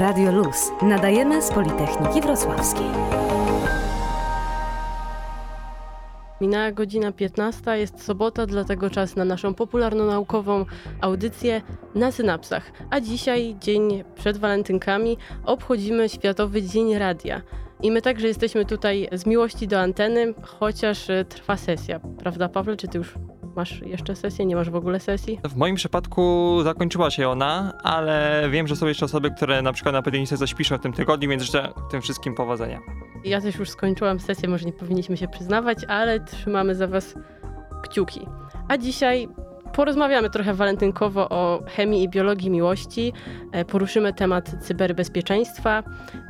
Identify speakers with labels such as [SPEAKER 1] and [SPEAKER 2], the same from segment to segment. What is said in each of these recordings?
[SPEAKER 1] Radio Luz. Nadajemy z Politechniki Wrocławskiej.
[SPEAKER 2] Minęła godzina 15, jest sobota, dlatego czas na naszą popularno-naukową audycję na synapsach. A dzisiaj, dzień przed walentynkami, obchodzimy Światowy Dzień Radia. I my także jesteśmy tutaj z miłości do anteny, chociaż e, trwa sesja. Prawda, Pawle? Czy ty już masz jeszcze sesję? Nie masz w ogóle sesji?
[SPEAKER 3] W moim przypadku zakończyła się ona, ale wiem, że są jeszcze osoby, które na przykład na PDNice coś piszą w tym tygodniu, więc życzę tym wszystkim powodzenia.
[SPEAKER 2] Ja też już skończyłam sesję, może nie powinniśmy się przyznawać, ale trzymamy za was kciuki. A dzisiaj porozmawiamy trochę walentynkowo o chemii i biologii miłości, e, poruszymy temat cyberbezpieczeństwa,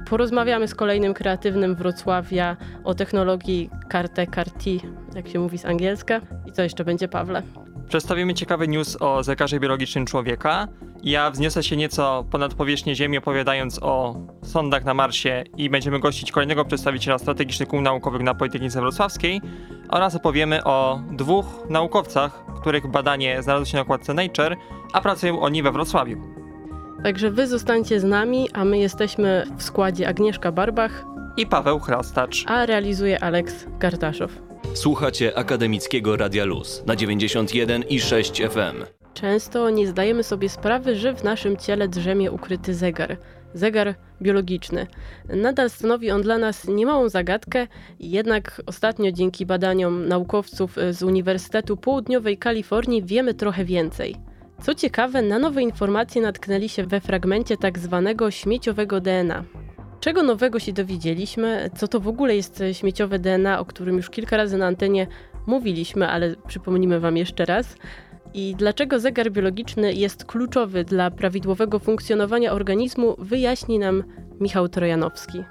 [SPEAKER 2] porozmawiamy z kolejnym kreatywnym Wrocławia o technologii Carte Carti, jak się mówi z angielska. I co jeszcze będzie, Pawle?
[SPEAKER 3] Przedstawimy ciekawy news o zegarze biologicznym człowieka. Ja wzniosę się nieco ponad powierzchnię Ziemi, opowiadając o sondach na Marsie i będziemy gościć kolejnego przedstawiciela strategicznych kół naukowych na Politechnice Wrocławskiej oraz opowiemy o dwóch naukowcach, których badanie znalazło się na okładce Nature, a pracują oni we Wrocławiu.
[SPEAKER 2] Także wy zostańcie z nami, a my jesteśmy w składzie Agnieszka Barbach
[SPEAKER 3] i Paweł Chrastacz,
[SPEAKER 2] a realizuje Aleks Gartaszow.
[SPEAKER 4] Słuchacie Akademickiego Radia Luz na 91 i 6 FM.
[SPEAKER 2] Często nie zdajemy sobie sprawy, że w naszym ciele drzemie ukryty zegar. Zegar biologiczny. Nadal stanowi on dla nas niemałą zagadkę, jednak ostatnio dzięki badaniom naukowców z Uniwersytetu Południowej Kalifornii wiemy trochę więcej. Co ciekawe, na nowe informacje natknęli się we fragmencie tak zwanego śmieciowego DNA. Czego nowego się dowiedzieliśmy? Co to w ogóle jest śmieciowe DNA, o którym już kilka razy na antenie mówiliśmy, ale przypomnimy Wam jeszcze raz. I dlaczego zegar biologiczny jest kluczowy dla prawidłowego funkcjonowania organizmu, wyjaśni nam Michał Trojanowski.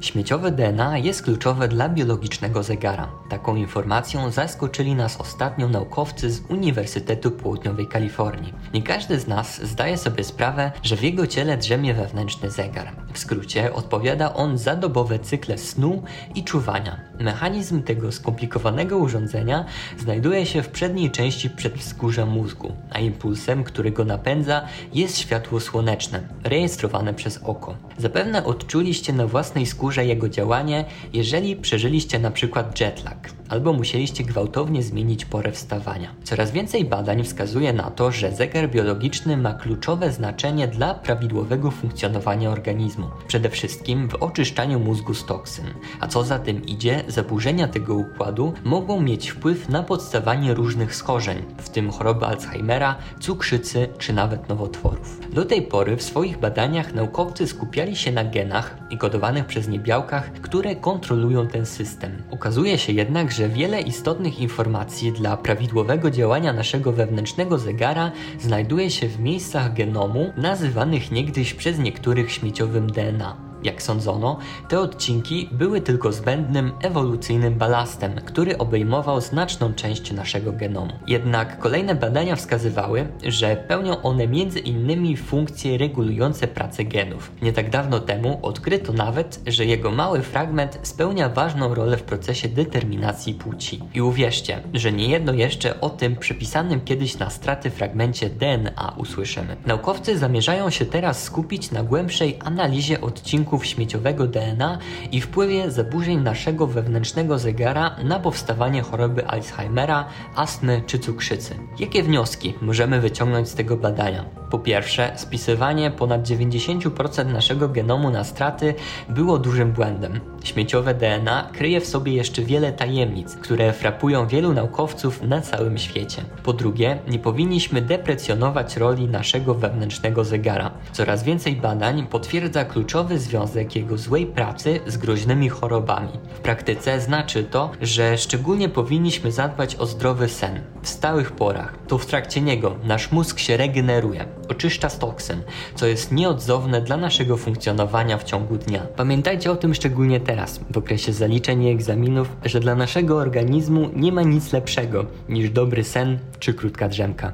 [SPEAKER 5] Śmieciowe DNA jest kluczowe dla biologicznego zegara. Taką informacją zaskoczyli nas ostatnio naukowcy z Uniwersytetu Południowej Kalifornii. Nie każdy z nas zdaje sobie sprawę, że w jego ciele drzemie wewnętrzny zegar. W skrócie odpowiada on za dobowe cykle snu i czuwania. Mechanizm tego skomplikowanego urządzenia znajduje się w przedniej części przedwzgórza mózgu, a impulsem, który go napędza, jest światło słoneczne, rejestrowane przez oko. Zapewne odczuliście na własnej skórze jego działanie, jeżeli przeżyliście przykład jetlag albo musieliście gwałtownie zmienić porę wstawania. Coraz więcej badań wskazuje na to, że zegar biologiczny ma kluczowe znaczenie dla prawidłowego funkcjonowania organizmu, przede wszystkim w oczyszczaniu mózgu z toksyn. A co za tym idzie, zaburzenia tego układu mogą mieć wpływ na podstawanie różnych schorzeń, w tym choroby Alzheimera, cukrzycy czy nawet nowotworów. Do tej pory w swoich badaniach naukowcy skupiali się na genach i kodowanych przez nie białkach, które kontrolują ten system. Okazuje się jednak, że wiele istotnych informacji dla prawidłowego działania naszego wewnętrznego zegara znajduje się w miejscach genomu nazywanych niegdyś przez niektórych śmieciowym DNA. Jak sądzono, te odcinki były tylko zbędnym ewolucyjnym balastem, który obejmował znaczną część naszego genomu. Jednak kolejne badania wskazywały, że pełnią one innymi funkcje regulujące pracę genów. Nie tak dawno temu odkryto nawet, że jego mały fragment spełnia ważną rolę w procesie determinacji płci. I uwierzcie, że niejedno jeszcze o tym przypisanym kiedyś na straty fragmencie DNA usłyszymy. Naukowcy zamierzają się teraz skupić na głębszej analizie odcinków składników śmieciowego DNA i wpływie zaburzeń naszego wewnętrznego zegara na powstawanie choroby Alzheimera, astmy czy cukrzycy. Jakie wnioski możemy wyciągnąć z tego badania? Po pierwsze, spisywanie ponad 90% naszego genomu na straty było dużym błędem. Śmieciowe DNA kryje w sobie jeszcze wiele tajemnic, które frapują wielu naukowców na całym świecie. Po drugie, nie powinniśmy deprecjonować roli naszego wewnętrznego zegara. Coraz więcej badań potwierdza kluczowy związek jego złej pracy z groźnymi chorobami. W praktyce znaczy to, że szczególnie powinniśmy zadbać o zdrowy sen w stałych porach. To w trakcie niego nasz mózg się regeneruje, oczyszcza z toksyn, co jest nieodzowne dla naszego funkcjonowania w ciągu dnia. Pamiętajcie o tym szczególnie teraz, w okresie zaliczeń i egzaminów, że dla naszego organizmu nie ma nic lepszego niż dobry sen czy krótka drzemka.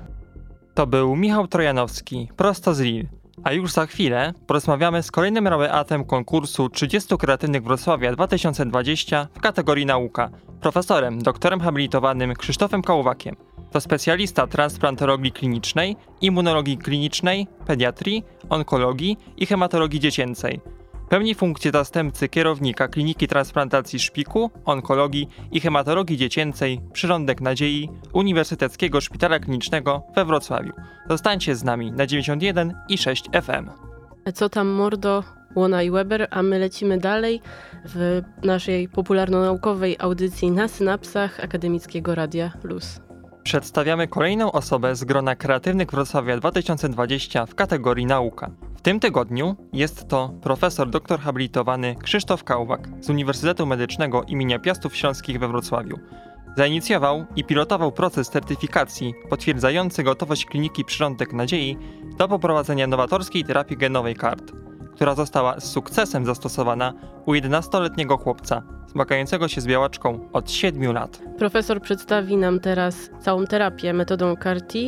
[SPEAKER 3] To był Michał Trojanowski, prosto z Lille. A już za chwilę porozmawiamy z kolejnym laureatem konkursu 30 kreatywnych Wrocławia 2020 w kategorii nauka, profesorem, doktorem habilitowanym Krzysztofem Kałowakiem. To specjalista transplantologii klinicznej, immunologii klinicznej, pediatrii, onkologii i hematologii dziecięcej. Pełni funkcję zastępcy kierownika Kliniki Transplantacji Szpiku, Onkologii i Hematologii Dziecięcej Przyrządek Nadziei Uniwersyteckiego Szpitala Klinicznego we Wrocławiu. Zostańcie z nami na 91 i 6 FM.
[SPEAKER 2] Co tam mordo? Łona i Weber, a my lecimy dalej w naszej popularno-naukowej audycji na synapsach Akademickiego Radia Luz.
[SPEAKER 3] Przedstawiamy kolejną osobę z grona kreatywnych Wrocławia 2020 w kategorii nauka. W tym tygodniu jest to profesor doktor habilitowany Krzysztof Kałwak z Uniwersytetu Medycznego im. Piastów Śląskich we Wrocławiu. Zainicjował i pilotował proces certyfikacji potwierdzający gotowość kliniki Przyrządek Nadziei do poprowadzenia nowatorskiej terapii genowej KART która została z sukcesem zastosowana u 11-letniego chłopca zmagającego się z białaczką od 7 lat.
[SPEAKER 2] Profesor przedstawi nam teraz całą terapię metodą CAR-T,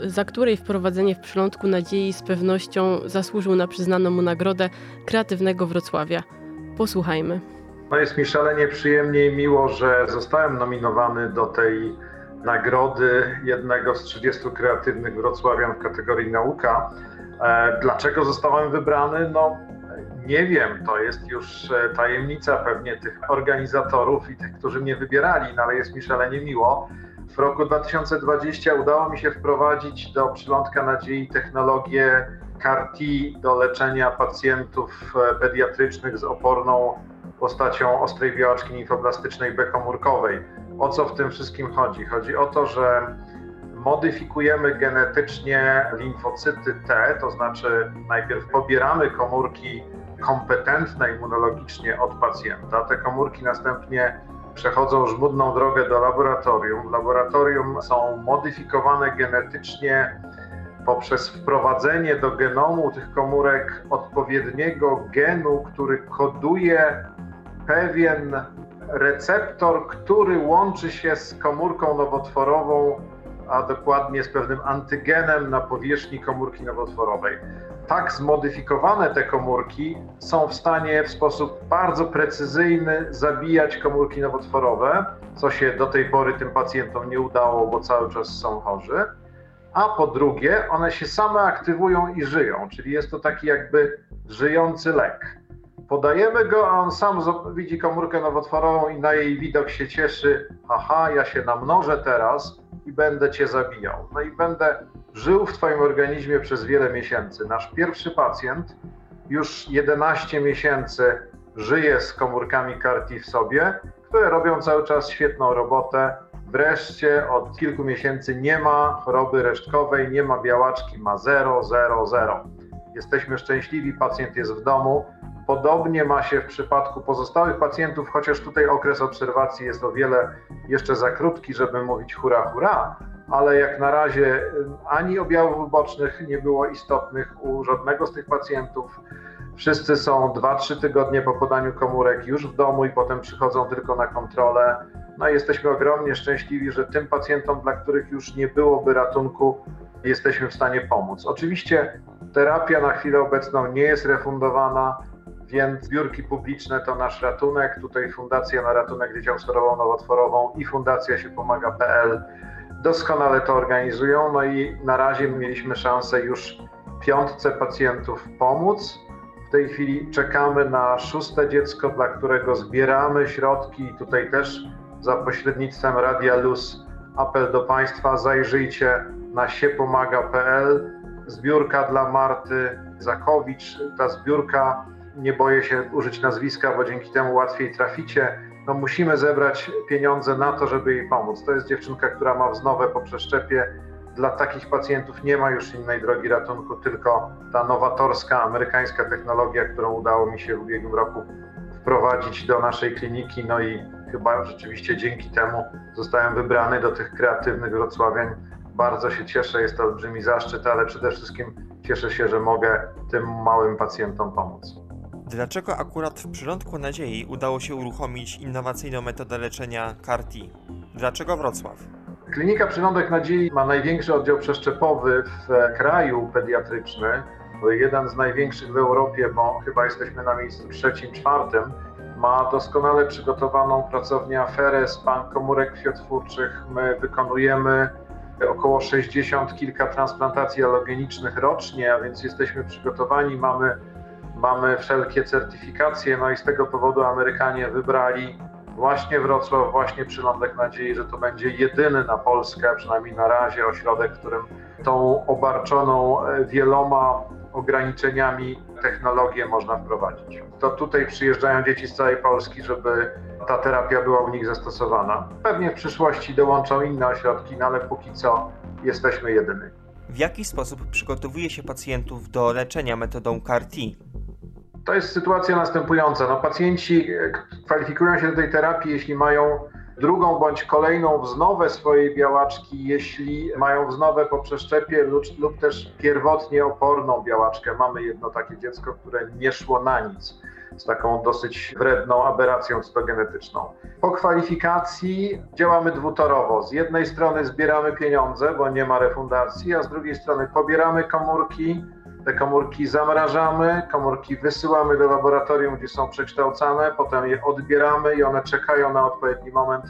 [SPEAKER 2] za której wprowadzenie w przylądku nadziei z pewnością zasłużył na przyznaną mu nagrodę kreatywnego Wrocławia. Posłuchajmy.
[SPEAKER 6] No jest mi szalenie przyjemnie i miło, że zostałem nominowany do tej nagrody jednego z 30 kreatywnych wrocławian w kategorii nauka. E, dlaczego zostałem wybrany? No, nie wiem, to jest już e, tajemnica pewnie tych organizatorów i tych, którzy mnie wybierali, no ale jest mi szalenie miło. W roku 2020 udało mi się wprowadzić do przylądka nadziei technologię CAR-T do leczenia pacjentów e, pediatrycznych z oporną postacią ostrej białaczki limfoblastycznej B-komórkowej. O co w tym wszystkim chodzi? Chodzi o to, że modyfikujemy genetycznie limfocyty T, to znaczy najpierw pobieramy komórki kompetentne immunologicznie od pacjenta. Te komórki następnie przechodzą żmudną drogę do laboratorium. W laboratorium są modyfikowane genetycznie poprzez wprowadzenie do genomu tych komórek odpowiedniego genu, który koduje pewien receptor, który łączy się z komórką nowotworową a dokładnie z pewnym antygenem na powierzchni komórki nowotworowej. Tak zmodyfikowane te komórki są w stanie w sposób bardzo precyzyjny zabijać komórki nowotworowe, co się do tej pory tym pacjentom nie udało, bo cały czas są chorzy. A po drugie, one się same aktywują i żyją, czyli jest to taki jakby żyjący lek. Podajemy go, a on sam widzi komórkę nowotworową i na jej widok się cieszy. Aha, ja się namnożę teraz, i będę cię zabijał. No i będę żył w twoim organizmie przez wiele miesięcy. Nasz pierwszy pacjent już 11 miesięcy żyje z komórkami CAR-T w sobie, które robią cały czas świetną robotę. Wreszcie od kilku miesięcy nie ma choroby resztkowej, nie ma białaczki, ma 0, 0, 0. Jesteśmy szczęśliwi, pacjent jest w domu. Podobnie ma się w przypadku pozostałych pacjentów, chociaż tutaj okres obserwacji jest o wiele jeszcze za krótki, żeby mówić hura, hura, ale jak na razie y, ani objawów bocznych nie było istotnych u żadnego z tych pacjentów. Wszyscy są 2-3 tygodnie po podaniu komórek już w domu i potem przychodzą tylko na kontrolę. No i jesteśmy ogromnie szczęśliwi, że tym pacjentom, dla których już nie byłoby ratunku, jesteśmy w stanie pomóc. Oczywiście terapia na chwilę obecną nie jest refundowana więc zbiórki publiczne to nasz ratunek. Tutaj Fundacja na Ratunek Dzieciom Chorobą Nowotworową i Fundacja się pomaga.pl doskonale to organizują. No i na razie mieliśmy szansę już piątce pacjentów pomóc. W tej chwili czekamy na szóste dziecko, dla którego zbieramy środki. Tutaj też za pośrednictwem Radia Luz apel do Państwa, zajrzyjcie na siepomaga.pl. Zbiórka dla Marty Zakowicz. Ta zbiórka nie boję się użyć nazwiska, bo dzięki temu łatwiej traficie. No musimy zebrać pieniądze na to, żeby jej pomóc. To jest dziewczynka, która ma wznowę po przeszczepie. Dla takich pacjentów nie ma już innej drogi ratunku, tylko ta nowatorska amerykańska technologia, którą udało mi się w ubiegłym roku wprowadzić do naszej kliniki. No i chyba rzeczywiście dzięki temu zostałem wybrany do tych kreatywnych Wrocławiań. Bardzo się cieszę, jest to olbrzymi zaszczyt, ale przede wszystkim cieszę się, że mogę tym małym pacjentom pomóc.
[SPEAKER 3] Dlaczego akurat w przylądku nadziei udało się uruchomić innowacyjną metodę leczenia CAR-T? Dlaczego Wrocław?
[SPEAKER 6] Klinika Przylądek Nadziei ma największy oddział przeszczepowy w kraju pediatryczny. Jeden z największych w Europie, bo chyba jesteśmy na miejscu trzecim, czwartym. Ma doskonale przygotowaną pracownię aferę z bank komórek krwiotwórczych. My wykonujemy około 60 kilka transplantacji alogenicznych rocznie, a więc jesteśmy przygotowani, mamy, mamy wszelkie certyfikacje, no i z tego powodu Amerykanie wybrali właśnie Wrocław, właśnie Przylądek Nadziei, że to będzie jedyny na Polskę, przynajmniej na razie, ośrodek, w którym tą obarczoną e, wieloma ograniczeniami technologię można wprowadzić. To tutaj przyjeżdżają dzieci z całej Polski, żeby ta terapia była u nich zastosowana. Pewnie w przyszłości dołączą inne ośrodki, no ale póki co jesteśmy jedyni.
[SPEAKER 7] W jaki sposób przygotowuje się pacjentów do leczenia metodą CAR-T?
[SPEAKER 6] To jest sytuacja następująca. No, pacjenci e, kwalifikują się do tej terapii, jeśli mają drugą bądź kolejną wznowę swojej białaczki, jeśli mają wznowę po przeszczepie lub, lub też pierwotnie oporną białaczkę. Mamy jedno takie dziecko, które nie szło na nic z taką dosyć wredną aberracją cytogenetyczną. Po kwalifikacji działamy dwutorowo. Z jednej strony zbieramy pieniądze, bo nie ma refundacji, a z drugiej strony pobieramy komórki, te komórki zamrażamy, komórki wysyłamy do laboratorium, gdzie są przekształcane, potem je odbieramy i one czekają na odpowiedni moment,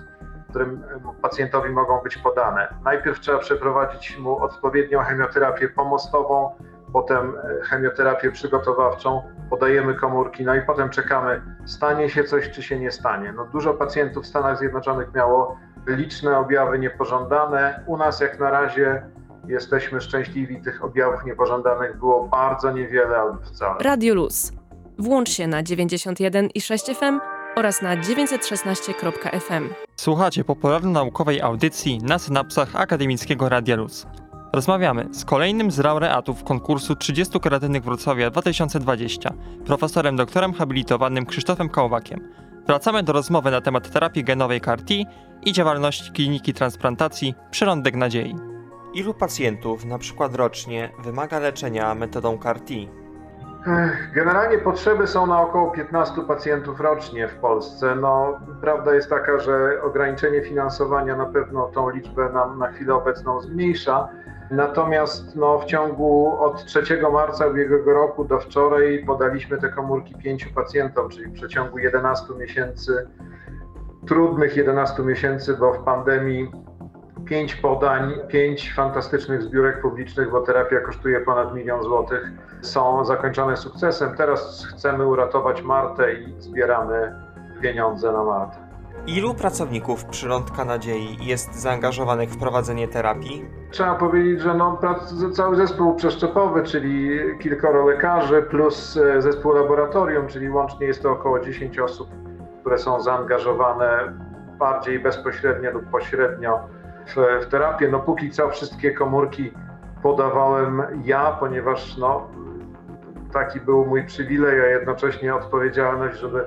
[SPEAKER 6] w którym pacjentowi mogą być podane. Najpierw trzeba przeprowadzić mu odpowiednią chemioterapię pomostową, potem e, chemioterapię przygotowawczą, podajemy komórki, no i potem czekamy, stanie się coś, czy się nie stanie. No, dużo pacjentów w Stanach Zjednoczonych miało liczne objawy niepożądane. U nas jak na razie jesteśmy szczęśliwi, tych objawów niepożądanych było bardzo niewiele albo wcale.
[SPEAKER 1] Radio Luz. Włącz się na 91 i 6 FM oraz na 916.fm.
[SPEAKER 3] Słuchacie popularno-naukowej audycji na synapsach Akademickiego Radia Luz. Rozmawiamy z kolejnym z laureatów konkursu 30 kreatywnych Wrocławia 2020, profesorem doktorem habilitowanym Krzysztofem Kołowakiem. Wracamy do rozmowy na temat terapii genowej CAR-T i działalności kliniki transplantacji Przyrądek Nadziei.
[SPEAKER 7] Ilu pacjentów, na przykład rocznie, wymaga leczenia metodą CAR-T?
[SPEAKER 6] Generalnie potrzeby są na około 15 pacjentów rocznie w Polsce. No, prawda jest taka, że ograniczenie finansowania na pewno tą liczbę nam na chwilę obecną zmniejsza. Natomiast no, w ciągu od 3 marca ubiegłego roku do wczoraj podaliśmy te komórki pięciu pacjentom, czyli w przeciągu 11 miesięcy, trudnych 11 miesięcy, bo w pandemii pięć podań, pięć fantastycznych zbiórek publicznych, bo terapia kosztuje ponad milion złotych, są zakończone sukcesem. Teraz chcemy uratować Martę i zbieramy pieniądze na Martę.
[SPEAKER 7] Ilu pracowników Przylądka Nadziei jest zaangażowanych w prowadzenie terapii?
[SPEAKER 6] Trzeba powiedzieć, że no, cały zespół przeszczepowy, czyli kilkoro lekarzy plus e, zespół laboratorium, czyli łącznie jest to około 10 osób, które są zaangażowane bardziej bezpośrednio lub pośrednio w, w terapię. No póki co wszystkie komórki podawałem ja, ponieważ no, taki był mój przywilej, a jednocześnie odpowiedzialność, żeby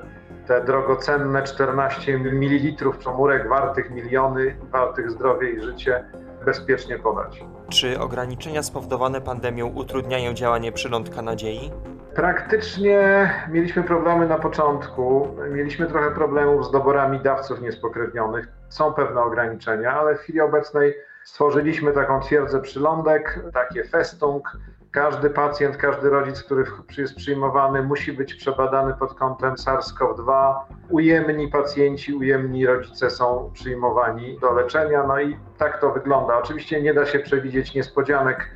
[SPEAKER 6] te drogocenne 14 ml komórek wartych miliony, wartych zdrowie i życie bezpiecznie podać.
[SPEAKER 7] Czy ograniczenia spowodowane pandemią utrudniają działanie przylądka nadziei?
[SPEAKER 6] Praktycznie mieliśmy problemy na początku. Mieliśmy trochę problemów z doborami dawców niespokrewnionych. Są pewne ograniczenia, ale w chwili obecnej stworzyliśmy taką twierdzę przylądek, takie festung. Każdy pacjent, każdy rodzic, który jest przyjmowany, musi być przebadany pod kątem SARS-CoV-2. Ujemni pacjenci, ujemni rodzice są przyjmowani do leczenia. No i tak to wygląda. Oczywiście nie da się przewidzieć niespodzianek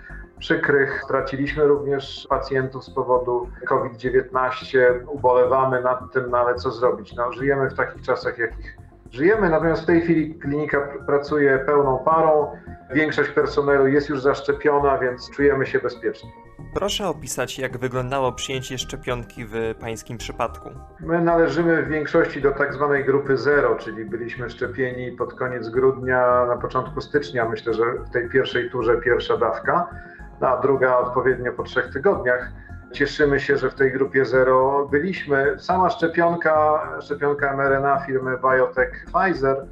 [SPEAKER 6] przykrych. Straciliśmy również pacjentów z powodu COVID-19. Ubolewamy nad tym, no ale co zrobić? No, żyjemy w takich czasach, jakich żyjemy, natomiast w tej chwili klinika pracuje pełną parą. Większość personelu jest już zaszczepiona, więc czujemy się bezpiecznie.
[SPEAKER 7] Proszę opisać, jak wyglądało przyjęcie szczepionki w Pańskim przypadku.
[SPEAKER 6] My należymy w większości do tak zwanej grupy zero, czyli byliśmy szczepieni pod koniec grudnia, na początku stycznia. Myślę, że w tej pierwszej turze pierwsza dawka a druga odpowiednio po trzech tygodniach. Cieszymy się, że w tej grupie zero byliśmy. Sama szczepionka, szczepionka mRNA firmy Biotech Pfizer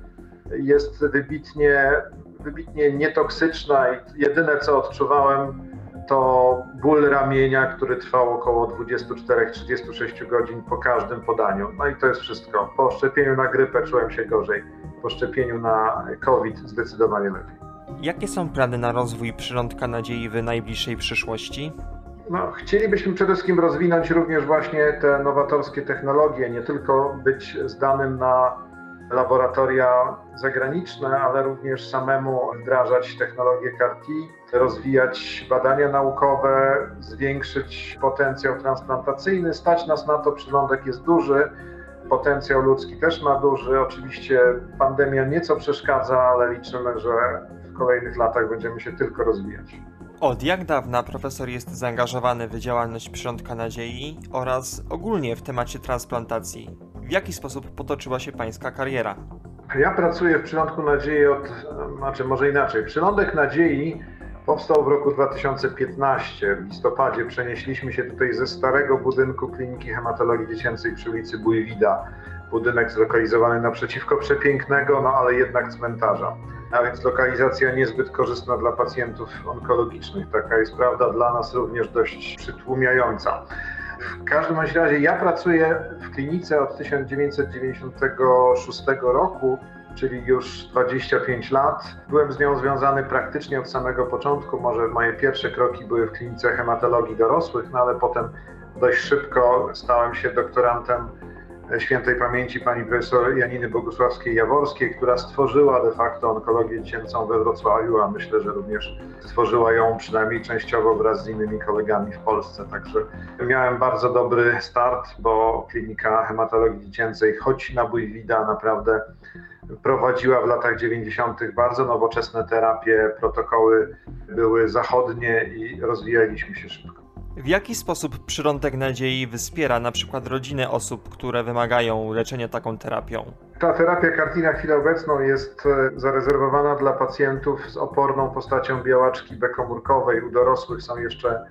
[SPEAKER 6] jest wybitnie, wybitnie nietoksyczna i jedyne co odczuwałem to ból ramienia, który trwał około 24-36 godzin po każdym podaniu. No i to jest wszystko. Po szczepieniu na grypę czułem się gorzej. Po szczepieniu na COVID zdecydowanie lepiej.
[SPEAKER 7] Jakie są plany na rozwój przylądka nadziei w najbliższej przyszłości?
[SPEAKER 6] No, chcielibyśmy przede wszystkim rozwinąć również właśnie te nowatorskie technologie, nie tylko być zdanym na laboratoria zagraniczne, ale również samemu wdrażać technologię CAR-T, rozwijać badania naukowe, zwiększyć potencjał transplantacyjny. Stać nas na to, przylądek jest duży, potencjał ludzki też ma duży. Oczywiście pandemia nieco przeszkadza, ale liczymy, że w kolejnych latach będziemy się tylko rozwijać.
[SPEAKER 7] Od jak dawna profesor jest zaangażowany w działalność Przyrządka Nadziei oraz ogólnie w temacie transplantacji? W jaki sposób potoczyła się pańska kariera?
[SPEAKER 6] Ja pracuję w Przylądku Nadziei od, znaczy może inaczej. Przylądek Nadziei powstał w roku 2015. W listopadzie przenieśliśmy się tutaj ze starego budynku Kliniki Hematologii Dziecięcej przy ulicy Bujwida. Budynek zlokalizowany naprzeciwko przepięknego, no ale jednak cmentarza. A więc lokalizacja niezbyt korzystna dla pacjentów onkologicznych. Taka jest prawda dla nas również dość przytłumiająca. W każdym razie ja pracuję w klinice od 1996 roku, czyli już 25 lat. Byłem z nią związany praktycznie od samego początku. Może moje pierwsze kroki były w klinice hematologii dorosłych, no ale potem dość szybko stałem się doktorantem świętej pamięci pani profesor Janiny Bogusławskiej-Jaworskiej, która stworzyła de facto onkologię dziecięcą we Wrocławiu, a myślę, że również stworzyła ją przynajmniej częściowo wraz z innymi kolegami w Polsce. Także miałem bardzo dobry start, bo klinika hematologii dziecięcej, choć na bój wida naprawdę prowadziła w latach 90. bardzo nowoczesne terapie, protokoły były zachodnie i rozwijaliśmy się szybko.
[SPEAKER 7] W jaki sposób przyrądek nadziei wspiera na przykład rodziny osób, które wymagają leczenia taką terapią?
[SPEAKER 6] Ta terapia CAR na chwilę obecną jest e, zarezerwowana dla pacjentów z oporną postacią białaczki bekomórkowej. U dorosłych są jeszcze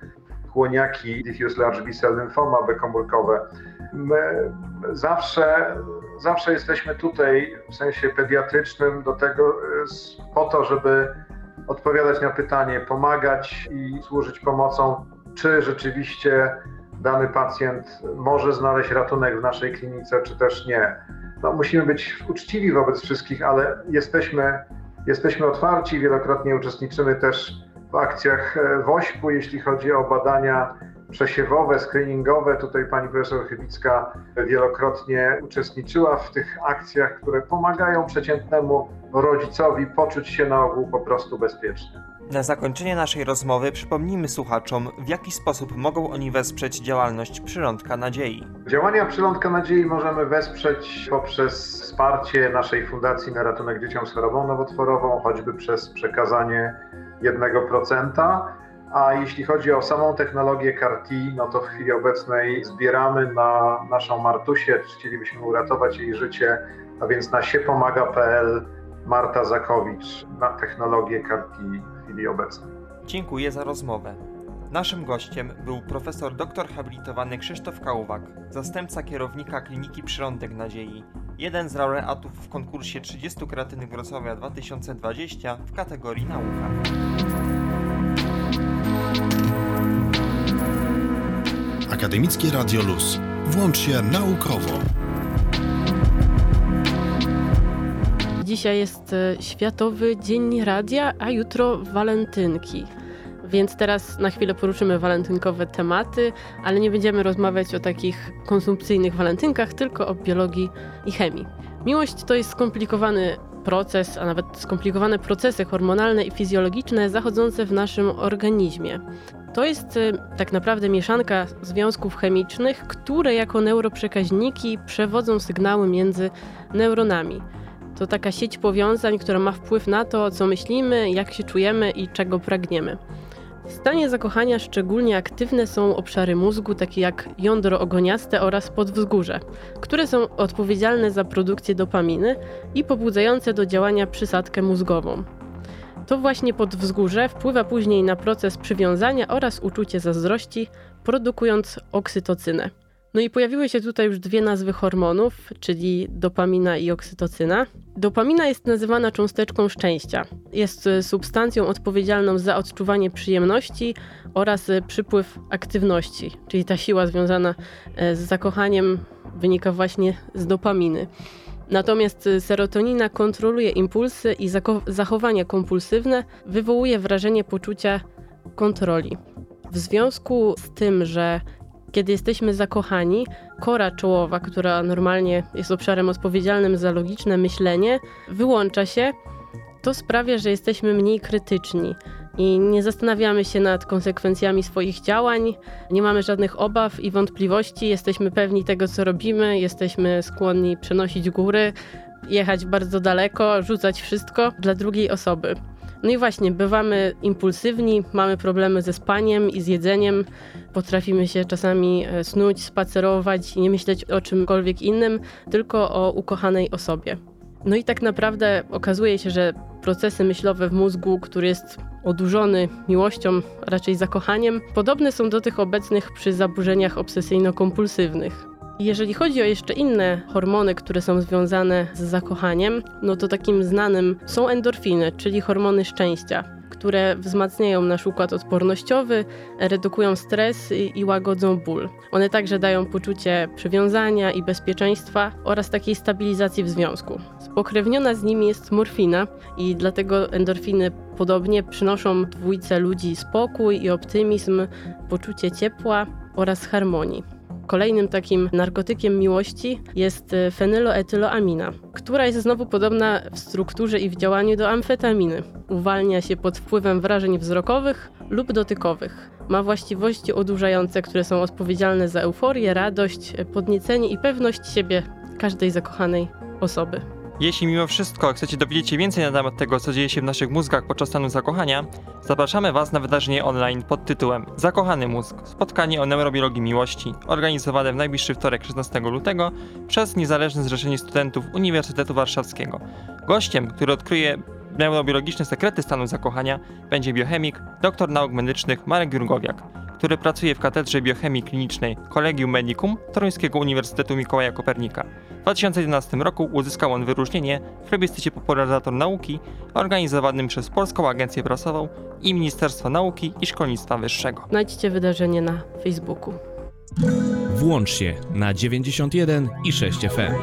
[SPEAKER 6] chłoniaki diffuse large B-cell lymphoma bekomórkowe. My zawsze, zawsze jesteśmy tutaj w sensie pediatrycznym do tego e, po to, żeby odpowiadać na pytanie, pomagać i służyć pomocą czy rzeczywiście dany pacjent może znaleźć ratunek w naszej klinice, czy też nie. No, musimy być uczciwi wobec wszystkich, ale jesteśmy, jesteśmy otwarci, wielokrotnie uczestniczymy też w akcjach e, WOŚP-u, jeśli chodzi o badania przesiewowe, screeningowe. Tutaj pani profesor Chybicka wielokrotnie uczestniczyła w tych akcjach, które pomagają przeciętnemu rodzicowi poczuć się na ogół po prostu bezpiecznie.
[SPEAKER 7] Na zakończenie naszej rozmowy przypomnijmy słuchaczom, w jaki sposób mogą oni wesprzeć działalność Przyrądka Nadziei.
[SPEAKER 6] Działania Przyrądka Nadziei możemy wesprzeć poprzez wsparcie naszej Fundacji na Ratunek Dzieciom z Chorobą Nowotworową, choćby przez przekazanie 1%. A jeśli chodzi o samą technologię CAR-T, no to w chwili obecnej zbieramy na naszą Martusię, chcielibyśmy uratować jej życie, a więc na siepomaga.pl Marta Zakowicz na technologię CAR-T w chwili obecnej.
[SPEAKER 7] Dziękuję za rozmowę. Naszym gościem był profesor doktor habilitowany Krzysztof Kałwak, zastępca kierownika Kliniki Przyrądek Nadziei, jeden z laureatów w konkursie 30 kreatywnych Wrocławia 2020 w kategorii nauka.
[SPEAKER 8] Akademickie Radio Luz. Włącz się naukowo.
[SPEAKER 2] Dzisiaj jest e, Światowy Dzień Radia, a jutro walentynki. Więc teraz na chwilę poruszymy walentynkowe tematy, ale nie będziemy rozmawiać o takich konsumpcyjnych walentynkach, tylko o biologii i chemii. Miłość to jest skomplikowany proces, a nawet skomplikowane procesy hormonalne i fizjologiczne zachodzące w naszym organizmie. To jest e, tak naprawdę mieszanka związków chemicznych, które jako neuroprzekaźniki przewodzą sygnały między neuronami. To taka sieć powiązań, która ma wpływ na to, co myślimy, jak się czujemy i czego pragniemy. W stanie zakochania szczególnie aktywne są obszary mózgu, takie jak jądro ogoniaste oraz podwzgórze, które są odpowiedzialne za produkcję dopaminy i pobudzające do działania przysadkę mózgową. To właśnie podwzgórze wpływa później na proces przywiązania oraz uczucie zazdrości, produkując oksytocynę. No i pojawiły się tutaj już dwie nazwy hormonów, czyli dopamina i oksytocyna. Dopamina jest nazywana cząsteczką szczęścia. Jest e, substancją odpowiedzialną za odczuwanie przyjemności oraz e, przypływ aktywności, czyli ta siła związana e, z zakochaniem wynika właśnie z dopaminy. Natomiast serotonina kontroluje impulsy i zachowania kompulsywne, wywołuje wrażenie poczucia kontroli. W związku z tym, że Kiedy jesteśmy zakochani, kora czołowa, która normalnie jest obszarem odpowiedzialnym za logiczne myślenie, wyłącza się. To sprawia, że jesteśmy mniej krytyczni i nie zastanawiamy się nad konsekwencjami swoich działań, nie mamy żadnych obaw i wątpliwości, jesteśmy pewni tego, co robimy, jesteśmy skłonni przenosić góry, jechać bardzo daleko, rzucać wszystko dla drugiej osoby. No i właśnie, bywamy impulsywni, mamy problemy ze spaniem i z jedzeniem, potrafimy się czasami e, snuć, spacerować i nie myśleć o czymkolwiek innym, tylko o ukochanej osobie. No i tak naprawdę okazuje się, że procesy myślowe w mózgu, który jest odurzony miłością, raczej zakochaniem, podobne są do tych obecnych przy zaburzeniach obsesyjno-kompulsywnych. Jeżeli chodzi o jeszcze inne hormony, które są związane z zakochaniem, no to takim znanym są endorfiny, czyli hormony szczęścia, które wzmacniają nasz układ odpornościowy, redukują stres i, i łagodzą ból. One także dają poczucie przywiązania i bezpieczeństwa oraz takiej stabilizacji w związku. Spokrewniona z nimi jest morfina i dlatego endorfiny podobnie przynoszą dwójce ludzi spokój i optymizm, poczucie ciepła oraz harmonii. Kolejnym takim narkotykiem miłości jest e, fenyloetyloamina, która jest znowu podobna w strukturze i w działaniu do amfetaminy. Uwalnia się pod wpływem wrażeń wzrokowych lub dotykowych. Ma właściwości odurzające, które są odpowiedzialne za euforię, radość, podniecenie i pewność siebie każdej zakochanej osoby.
[SPEAKER 3] Jeśli mimo wszystko chcecie dowiedzieć się więcej na temat tego, co dzieje się w naszych mózgach podczas stanu zakochania, zapraszamy Was na wydarzenie online pod tytułem Zakochany mózg spotkanie o neurobiologii miłości, organizowane w najbliższy wtorek 16 lutego przez Niezależne Zrzeszenie Studentów Uniwersytetu Warszawskiego. Gościem, który odkryje neurobiologiczne sekrety stanu zakochania, będzie biochemik, doktor nauk medycznych Marek Jurgowiak który pracuje w Katedrze Biochemii Klinicznej Collegium Medicum Toruńskiego Uniwersytetu Mikołaja Kopernika. W 2011 roku uzyskał on wyróżnienie w plebiscycie Popularyzator Nauki organizowanym przez Polską Agencję Prasową i Ministerstwo Nauki i Szkolnictwa Wyższego.
[SPEAKER 2] Znajdźcie wydarzenie na Facebooku.
[SPEAKER 9] Włącz się na 91 i 6 FM.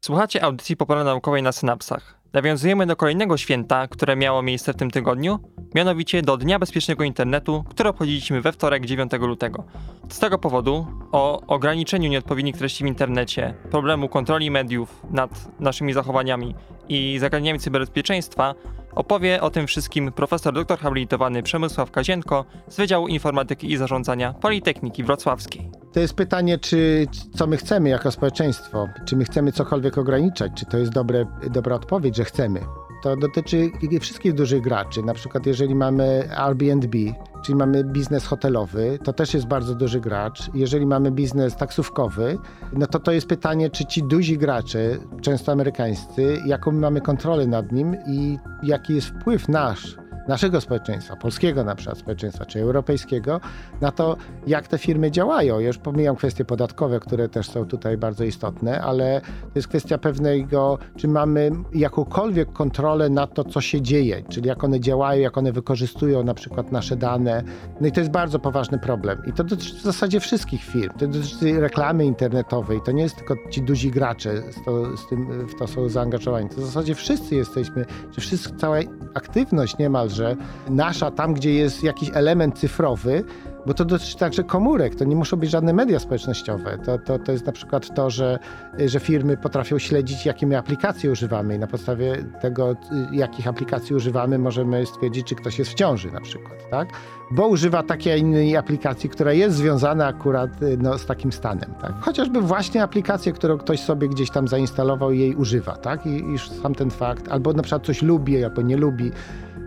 [SPEAKER 3] Słuchacie audycji popularno-naukowej na Synapsach. Nawiązujemy do kolejnego święta, które miało miejsce w tym tygodniu, mianowicie do Dnia Bezpiecznego Internetu, które obchodziliśmy we wtorek 9 lutego. Z tego powodu o ograniczeniu nieodpowiednich treści w internecie, problemu kontroli mediów nad naszymi zachowaniami i zagadnieniami cyberbezpieczeństwa opowie o tym wszystkim profesor doktor habilitowany Przemysław Kazienko z Wydziału Informatyki i Zarządzania Politechniki Wrocławskiej.
[SPEAKER 10] To jest pytanie, czy co my chcemy jako społeczeństwo, czy my chcemy cokolwiek ograniczać, czy to jest dobre, dobra odpowiedź, że chcemy. To dotyczy wszystkich dużych graczy. Na przykład, jeżeli mamy Airbnb, czyli mamy biznes hotelowy, to też jest bardzo duży gracz. Jeżeli mamy biznes taksówkowy, no to to jest pytanie, czy ci duzi gracze, często amerykańscy, jaką mamy kontrolę nad nim i jaki jest wpływ nasz naszego społeczeństwa, polskiego na przykład społeczeństwa, czy europejskiego, na to, jak te firmy działają. Już pomijam kwestie podatkowe, które też są tutaj bardzo istotne, ale to jest kwestia pewnego, czy mamy jakąkolwiek kontrolę nad to, co się dzieje, czyli jak one działają, jak one wykorzystują na przykład nasze dane. No i to jest bardzo poważny problem. I to dotyczy w zasadzie wszystkich firm. To dotyczy reklamy internetowej. To nie jest tylko ci duzi gracze z to, z tym, w to są zaangażowani. To w zasadzie wszyscy jesteśmy, czy wszyscy, cała aktywność niemalże że nasza, tam gdzie jest jakiś element cyfrowy, bo to dotyczy także komórek, to nie muszą być żadne media społecznościowe. To, to, to jest na przykład to, że, że firmy potrafią śledzić, jakie my aplikacje używamy i na podstawie tego, jakich aplikacji używamy, możemy stwierdzić, czy ktoś jest w ciąży na przykład, tak? Bo używa takiej innej aplikacji, która jest związana akurat no, z takim stanem, tak? Chociażby właśnie aplikację, którą ktoś sobie gdzieś tam zainstalował i jej używa, tak? I już sam ten fakt, albo na przykład coś lubi, albo nie lubi,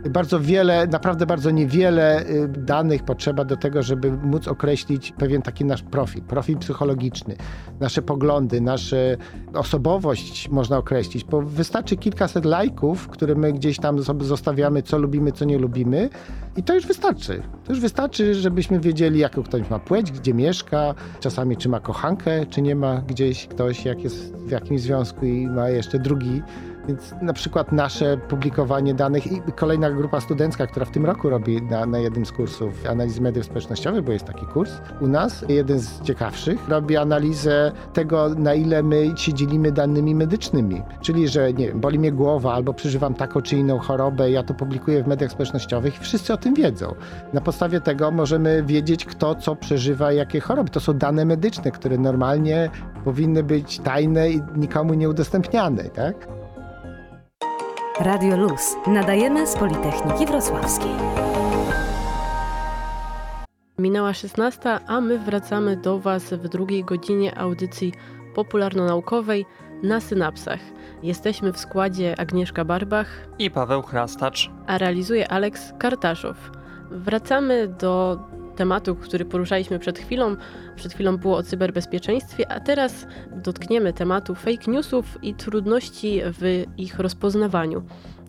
[SPEAKER 10] bardzo wiele, naprawdę bardzo niewiele y, danych potrzeba do tego, żeby móc określić pewien taki nasz profil, profil psychologiczny, nasze poglądy, naszą osobowość można określić, bo wystarczy kilkaset lajków, które my gdzieś tam sobie zostawiamy, co lubimy, co nie lubimy i to już wystarczy. To już wystarczy, żebyśmy wiedzieli, jaką ktoś ma płeć, gdzie mieszka, czasami czy ma kochankę, czy nie ma gdzieś ktoś, jak jest w jakimś związku i ma jeszcze drugi Więc na przykład nasze publikowanie danych i kolejna grupa studencka, która w tym roku robi na, na jednym z kursów analizy mediów społecznościowych, bo jest taki kurs u nas, jeden z ciekawszych, robi analizę tego, na ile my się dzielimy danymi medycznymi. Czyli, że nie wiem, boli mnie głowa albo przeżywam taką czy inną chorobę, ja to publikuję w mediach społecznościowych i wszyscy o tym wiedzą. Na podstawie tego możemy wiedzieć, kto co przeżywa, jakie choroby. To są dane medyczne, które normalnie powinny być tajne i nikomu nieudostępniane, tak?
[SPEAKER 11] Radio Luz. Nadajemy z Politechniki Wrocławskiej.
[SPEAKER 2] Minęła 16, a my wracamy do Was w drugiej godzinie audycji popularno-naukowej na synapsach. Jesteśmy w składzie Agnieszka Barbach
[SPEAKER 3] i Paweł Chrastacz,
[SPEAKER 2] a realizuje Aleks Kartaszow. Wracamy do tematu, który poruszaliśmy przed chwilą. Przed chwilą było o cyberbezpieczeństwie, a teraz dotkniemy tematu fake newsów i trudności w ich rozpoznawaniu.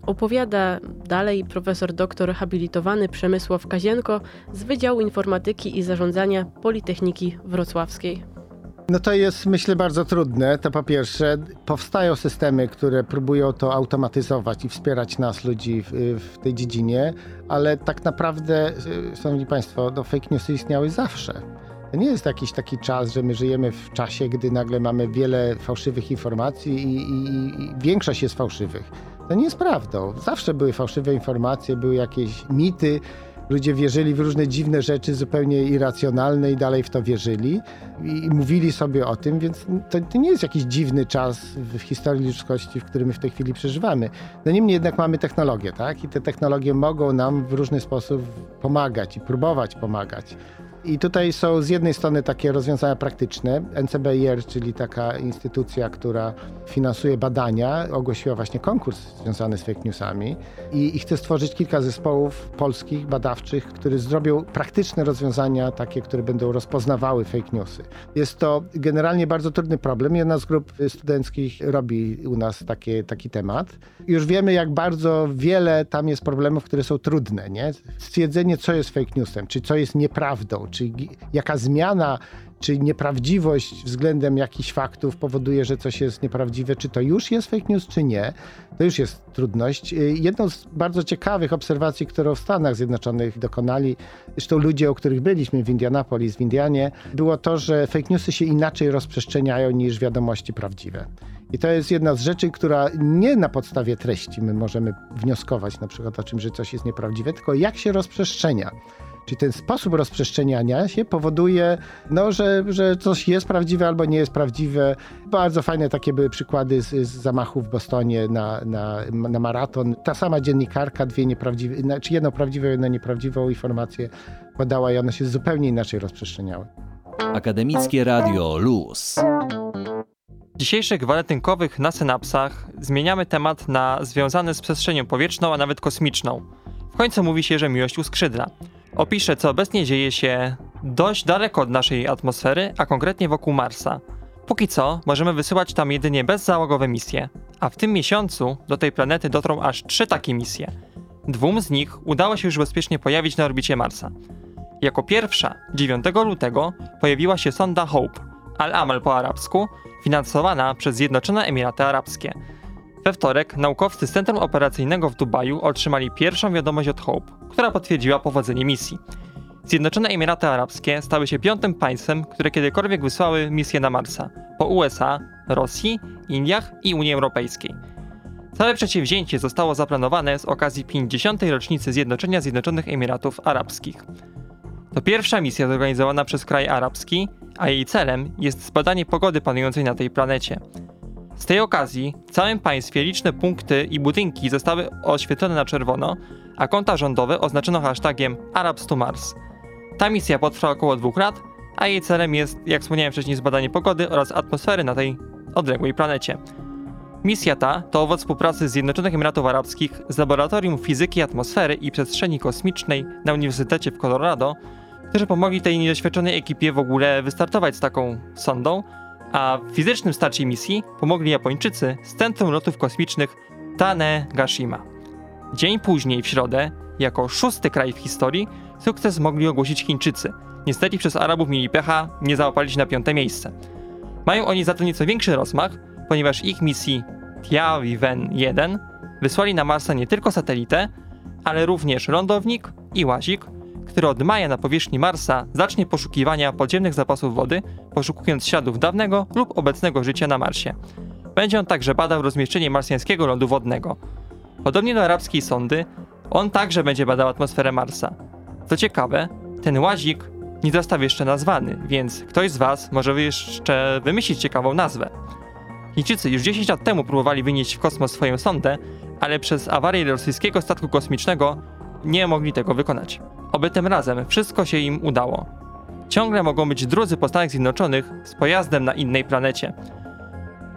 [SPEAKER 2] Opowiada dalej profesor doktor habilitowany Przemysław Kazienko z Wydziału Informatyki i Zarządzania Politechniki Wrocławskiej.
[SPEAKER 10] No to jest, myślę, bardzo trudne. To po pierwsze, powstają systemy, które próbują to automatyzować i wspierać nas, ludzi, w, w tej dziedzinie, ale tak naprawdę, y, Szanowni Państwo, no fake newsy istniały zawsze. To nie jest jakiś taki czas, że my żyjemy w czasie, gdy nagle mamy wiele fałszywych informacji i, i, i większość jest fałszywych. To nie jest prawdą. Zawsze były fałszywe informacje, były jakieś mity, ludzie wierzyli w różne dziwne rzeczy, zupełnie irracjonalne i dalej w to wierzyli i, mówili sobie o tym, więc to, to, nie jest jakiś dziwny czas w historii ludzkości, w którym my w tej chwili przeżywamy. No niemniej jednak mamy technologię, tak? I te technologie mogą nam w różny sposób pomagać i próbować pomagać. I tutaj są z jednej strony takie rozwiązania praktyczne. NCBIR, czyli taka instytucja, która finansuje badania, ogłosiła właśnie konkurs związany z fake newsami i, i chce stworzyć kilka zespołów polskich, badawczych, które zrobią praktyczne rozwiązania, takie, które będą rozpoznawały fake newsy. Jest to generalnie bardzo trudny problem. Jedna z grup studenckich robi u nas takie, taki temat. Już wiemy, jak bardzo wiele tam jest problemów, które są trudne. Nie? Stwierdzenie, co jest fake newsem, czy co jest nieprawdą, czy jaka zmiana czy nieprawdziwość względem jakichś faktów powoduje, że coś jest nieprawdziwe, czy to już jest fake news, czy nie, to już jest trudność. Jedną z bardzo ciekawych obserwacji, którą w Stanach Zjednoczonych dokonali, zresztą ludzie, o których byliśmy w Indianapolis, w Indianie, było to, że fake newsy się inaczej rozprzestrzeniają niż wiadomości prawdziwe. I to jest jedna z rzeczy, która nie na podstawie treści my możemy wnioskować na przykład o czym, że coś jest nieprawdziwe, tylko jak się rozprzestrzenia. Czyli ten sposób rozprzestrzeniania się powoduje, no, że, że coś jest prawdziwe albo nie jest prawdziwe. Bardzo fajne takie były przykłady z, z zamachów w Bostonie na, na, na maraton. Ta sama dziennikarka dwie nieprawdziwe, czy znaczy jedną prawdziwą, jedną nieprawdziwą informację podała i one się zupełnie inaczej rozprzestrzeniały.
[SPEAKER 4] Akademickie Radio Luz.
[SPEAKER 3] W dzisiejszych walentynkowych na synapsach zmieniamy temat na związany z przestrzenią powietrzną, a nawet kosmiczną. W końcu mówi się, że miłość uskrzydla opiszę, co obecnie dzieje się dość daleko od naszej atmosfery, a konkretnie wokół Marsa. Póki co możemy wysyłać tam jedynie bezzałogowe misje, a w tym miesiącu do tej planety dotrą aż trzy takie misje. Dwóm z nich udało się już bezpiecznie pojawić na orbicie Marsa. Jako pierwsza, 9 lutego, pojawiła się sonda Hope, Al-Amal po arabsku, finansowana przez Zjednoczone Emiraty Arabskie. We wtorek naukowcy z Centrum Operacyjnego w Dubaju otrzymali pierwszą wiadomość od Hope, która potwierdziła powodzenie misji. Zjednoczone Emiraty Arabskie stały się piątym państwem, które kiedykolwiek wysłały misję na Marsa, po USA, Rosji, Indiach i Unii Europejskiej. Całe przedsięwzięcie zostało zaplanowane z okazji 50. rocznicy Zjednoczenia Zjednoczonych Emiratów Arabskich. To pierwsza misja zorganizowana przez kraj arabski, a jej celem jest zbadanie pogody panującej na tej planecie. Z tej okazji w całym państwie liczne punkty i budynki zostały oświetlone na czerwono, a konta rządowe oznaczono hashtagiem Arabs to Mars. Ta misja potrwa około dwóch lat, a jej celem jest, jak wspomniałem wcześniej, zbadanie pogody oraz atmosfery na tej odległej planecie. Misja ta to owoc współpracy z Zjednoczonych Emiratów Arabskich z Laboratorium Fizyki Atmosfery i Przestrzeni Kosmicznej na Uniwersytecie w Colorado, którzy pomogli tej niedoświadczonej ekipie w ogóle wystartować z taką sondą, a w fizycznym starcie misji pomogli Japończycy z Centrum Lotów Kosmicznych Tane Gashima. Dzień później, w środę, jako szósty kraj w historii, sukces mogli ogłosić Chińczycy. Niestety przez Arabów mieli pecha, nie załapali się na piąte miejsce. Mają oni za to nieco większy rozmach, ponieważ ich misji Tiaviven-1 wysłali na Marsa nie tylko satelitę, ale również lądownik i łazik, który od maja na powierzchni Marsa zacznie poszukiwania podziemnych zapasów wody, poszukując śladów dawnego lub obecnego życia na Marsie. Będzie on także badał rozmieszczenie marsjańskiego lądu wodnego. Podobnie do arabskiej sondy, on także będzie badał atmosferę Marsa. Co ciekawe, ten łazik nie został jeszcze nazwany, więc ktoś z Was może jeszcze wymyślić ciekawą nazwę. Chińczycy już 10 lat temu próbowali wynieść w kosmos swoją sondę, ale przez awarię rosyjskiego statku kosmicznego nie mogli tego wykonać. Oby tym razem wszystko się im udało. Ciągle mogą być drudzy po Stanach Zjednoczonych z pojazdem na innej planecie.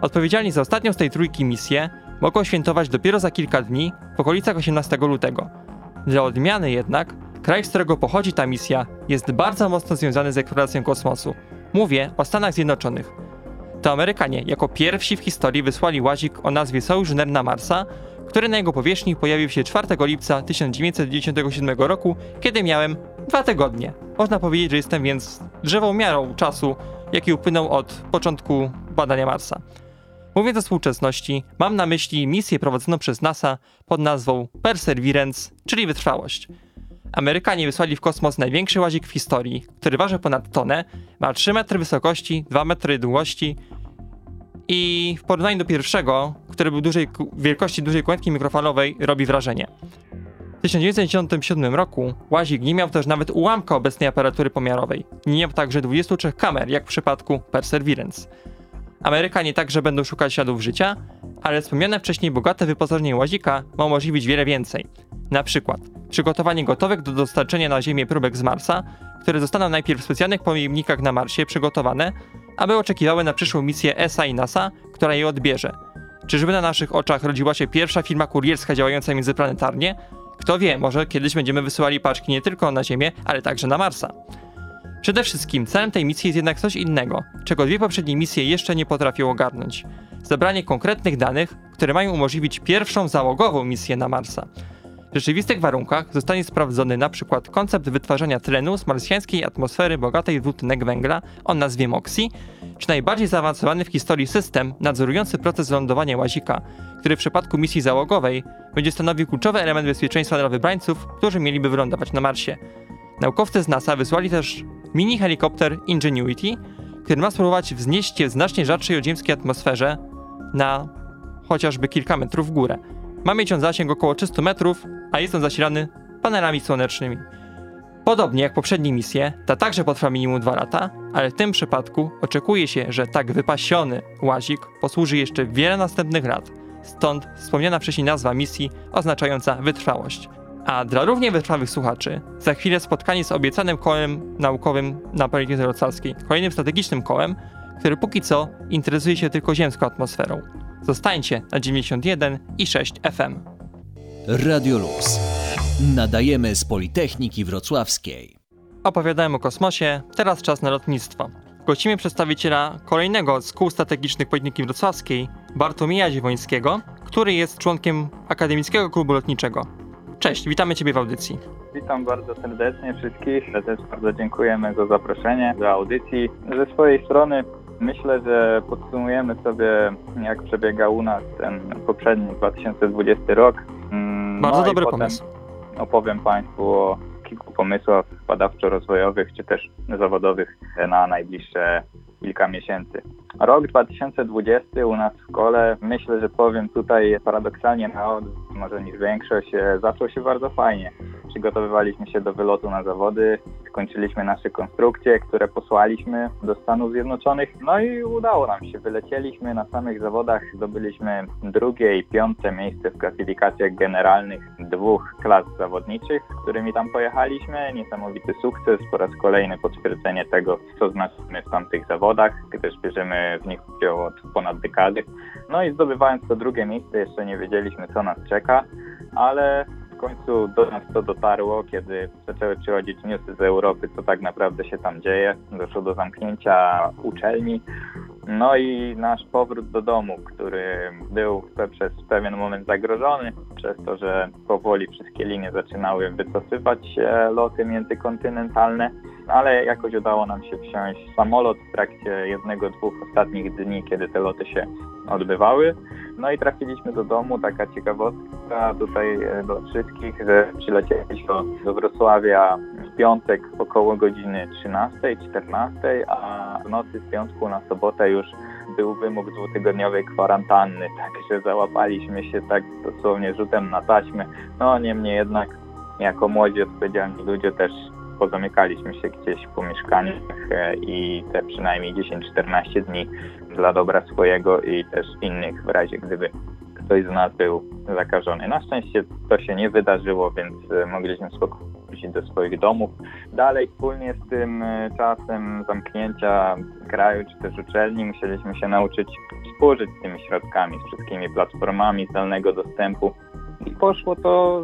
[SPEAKER 3] Odpowiedzialni za ostatnią z tej trójki misję mogą świętować dopiero za kilka dni, w okolicach 18 lutego. Dla odmiany jednak, kraj, z którego pochodzi ta misja, jest bardzo mocno związany z eksploracją kosmosu. Mówię o Stanach Zjednoczonych. To Amerykanie jako pierwsi w historii wysłali łazik o nazwie Sojourner na Marsa, który na jego powierzchni pojawił się 4 lipca 1997 roku, kiedy miałem dwa tygodnie. Można powiedzieć, że jestem więc drzewą miarą czasu, jaki upłynął od początku badania Marsa. Mówiąc o współczesności, mam na myśli misję prowadzoną przez NASA pod nazwą Perseverance, czyli wytrwałość. Amerykanie wysłali w kosmos największy łazik w historii, który waży ponad tonę, ma 3 metry wysokości, 2 metry długości i w porównaniu do pierwszego, który był dużej wielkości dużej kłębki mikrofalowej, robi wrażenie. W 1997 roku łazik nie miał też nawet ułamka obecnej aparatury pomiarowej. Nie miał także 23 kamer, jak w przypadku Perseverance. Amerykanie także będą szukać śladów życia, ale wspomniane wcześniej bogate wyposażenie łazika ma umożliwić wiele więcej. Na przykład przygotowanie gotowych do dostarczenia na Ziemię próbek z Marsa, które zostaną najpierw w specjalnych pojemnikach na Marsie przygotowane, aby oczekiwały na przyszłą misję ESA i NASA, która je odbierze. Czyżby na naszych oczach rodziła się pierwsza firma kurierska działająca międzyplanetarnie? Kto wie, może kiedyś będziemy wysyłali paczki nie tylko na Ziemię, ale także na Marsa. Przede wszystkim celem tej misji jest jednak coś innego, czego dwie poprzednie misje jeszcze nie potrafią ogarnąć. Zebranie konkretnych danych, które mają umożliwić pierwszą załogową misję na Marsa. W rzeczywistych warunkach zostanie sprawdzony np. koncept wytwarzania tlenu z marsjańskiej atmosfery bogatej w dwutlenek węgla o nazwie MOXIE, czy najbardziej zaawansowany w historii system nadzorujący proces lądowania łazika, który w przypadku misji załogowej będzie stanowił kluczowy element bezpieczeństwa dla wybrańców, którzy mieliby wylądować na Marsie. Naukowcy z NASA wysłali też mini helikopter Ingenuity, który ma spróbować wznieść się w znacznie rzadszej odziemskiej atmosferze na chociażby kilka metrów w górę. Ma mieć on zasięg około 300 metrów, a jest on zasilany panelami słonecznymi. Podobnie jak poprzednie misje, ta także potrwa minimum 2 lata, ale w tym przypadku oczekuje się, że tak wypasiony łazik posłuży jeszcze wiele następnych lat. Stąd wspomniana wcześniej nazwa misji oznaczająca wytrwałość. A dla równie wytrwałych słuchaczy, za chwilę spotkanie z obiecanym kołem naukowym na Politechnice Wrocławskiej, kolejnym strategicznym kołem, który póki co interesuje się tylko ziemską atmosferą. Zostańcie na 91 i 6 FM.
[SPEAKER 4] Radio Luz. Nadajemy z Politechniki Wrocławskiej.
[SPEAKER 3] Opowiadałem o kosmosie, teraz czas na lotnictwo. Gościmy przedstawiciela kolejnego z kół strategicznych Politechniki Wrocławskiej, Bartłomieja Dziewońskiego, który jest członkiem Akademickiego Klubu Lotniczego. Cześć, witamy Ciebie w audycji.
[SPEAKER 12] Witam bardzo serdecznie wszystkich. Też bardzo dziękujemy za zaproszenie do audycji. Ze swojej strony myślę, że podsumujemy sobie, jak przebiegał u nas ten poprzedni 2020 rok.
[SPEAKER 3] Mm, bardzo no dobry pomysł.
[SPEAKER 12] Opowiem Państwu o kilku pomysłach badawczo-rozwojowych czy też zawodowych na najbliższe kilka miesięcy. Rok 2020 u nas w szkole, myślę, że powiem tutaj paradoksalnie na od, może niż większość, e, zaczął się bardzo fajnie. Przygotowywaliśmy się do wylotu na zawody, skończyliśmy nasze konstrukcje, które posłaliśmy do Stanów Zjednoczonych, no i udało nam się. Wylecieliśmy na samych zawodach, zdobyliśmy drugie i piąte miejsce w klasyfikacjach generalnych dwóch klas zawodniczych, którymi tam pojechaliśmy. Niesamowity sukces, po raz kolejny potwierdzenie tego, co znaczymy w tamtych zawodach, gdyż bierzemy w nich udział od ponad dekady. No i zdobywając to drugie miejsce, jeszcze nie wiedzieliśmy, co nas czeka, ale w końcu do nas to dotarło, kiedy zaczęły przychodzić newsy z Europy, co tak naprawdę się tam dzieje. Doszło do zamknięcia uczelni. No i nasz powrót do domu, który był przez pewien moment zagrożony, przez to, że powoli wszystkie linie zaczynały wycofywać się loty międzykontynentalne. ale jakoś udało nam się wsiąść w samolot w trakcie jednego, dwóch ostatnich dni, kiedy te loty się odbywały. No i trafiliśmy do domu, taka ciekawostka tutaj e, do wszystkich, że przylecieliśmy do Wrocławia w piątek około godziny 13-14, a w nocy z piątku na sobotę już był wymóg dwutygodniowej kwarantanny, także załapaliśmy się tak dosłownie rzutem na taśmę. No niemniej jednak jako młodzi, odpowiedzialni ludzie też pozamykaliśmy się gdzieś po mieszkaniach e, i te przynajmniej 10-14 dni dla dobra swojego i też innych w razie gdyby ktoś z nas był zakażony. Na szczęście to się nie wydarzyło, więc e, mogliśmy spokojnie wrócić do swoich domów. Dalej wspólnie z tym e, czasem zamknięcia kraju czy też uczelni musieliśmy się nauczyć współżyć z tymi środkami, z wszystkimi platformami zdalnego dostępu i poszło to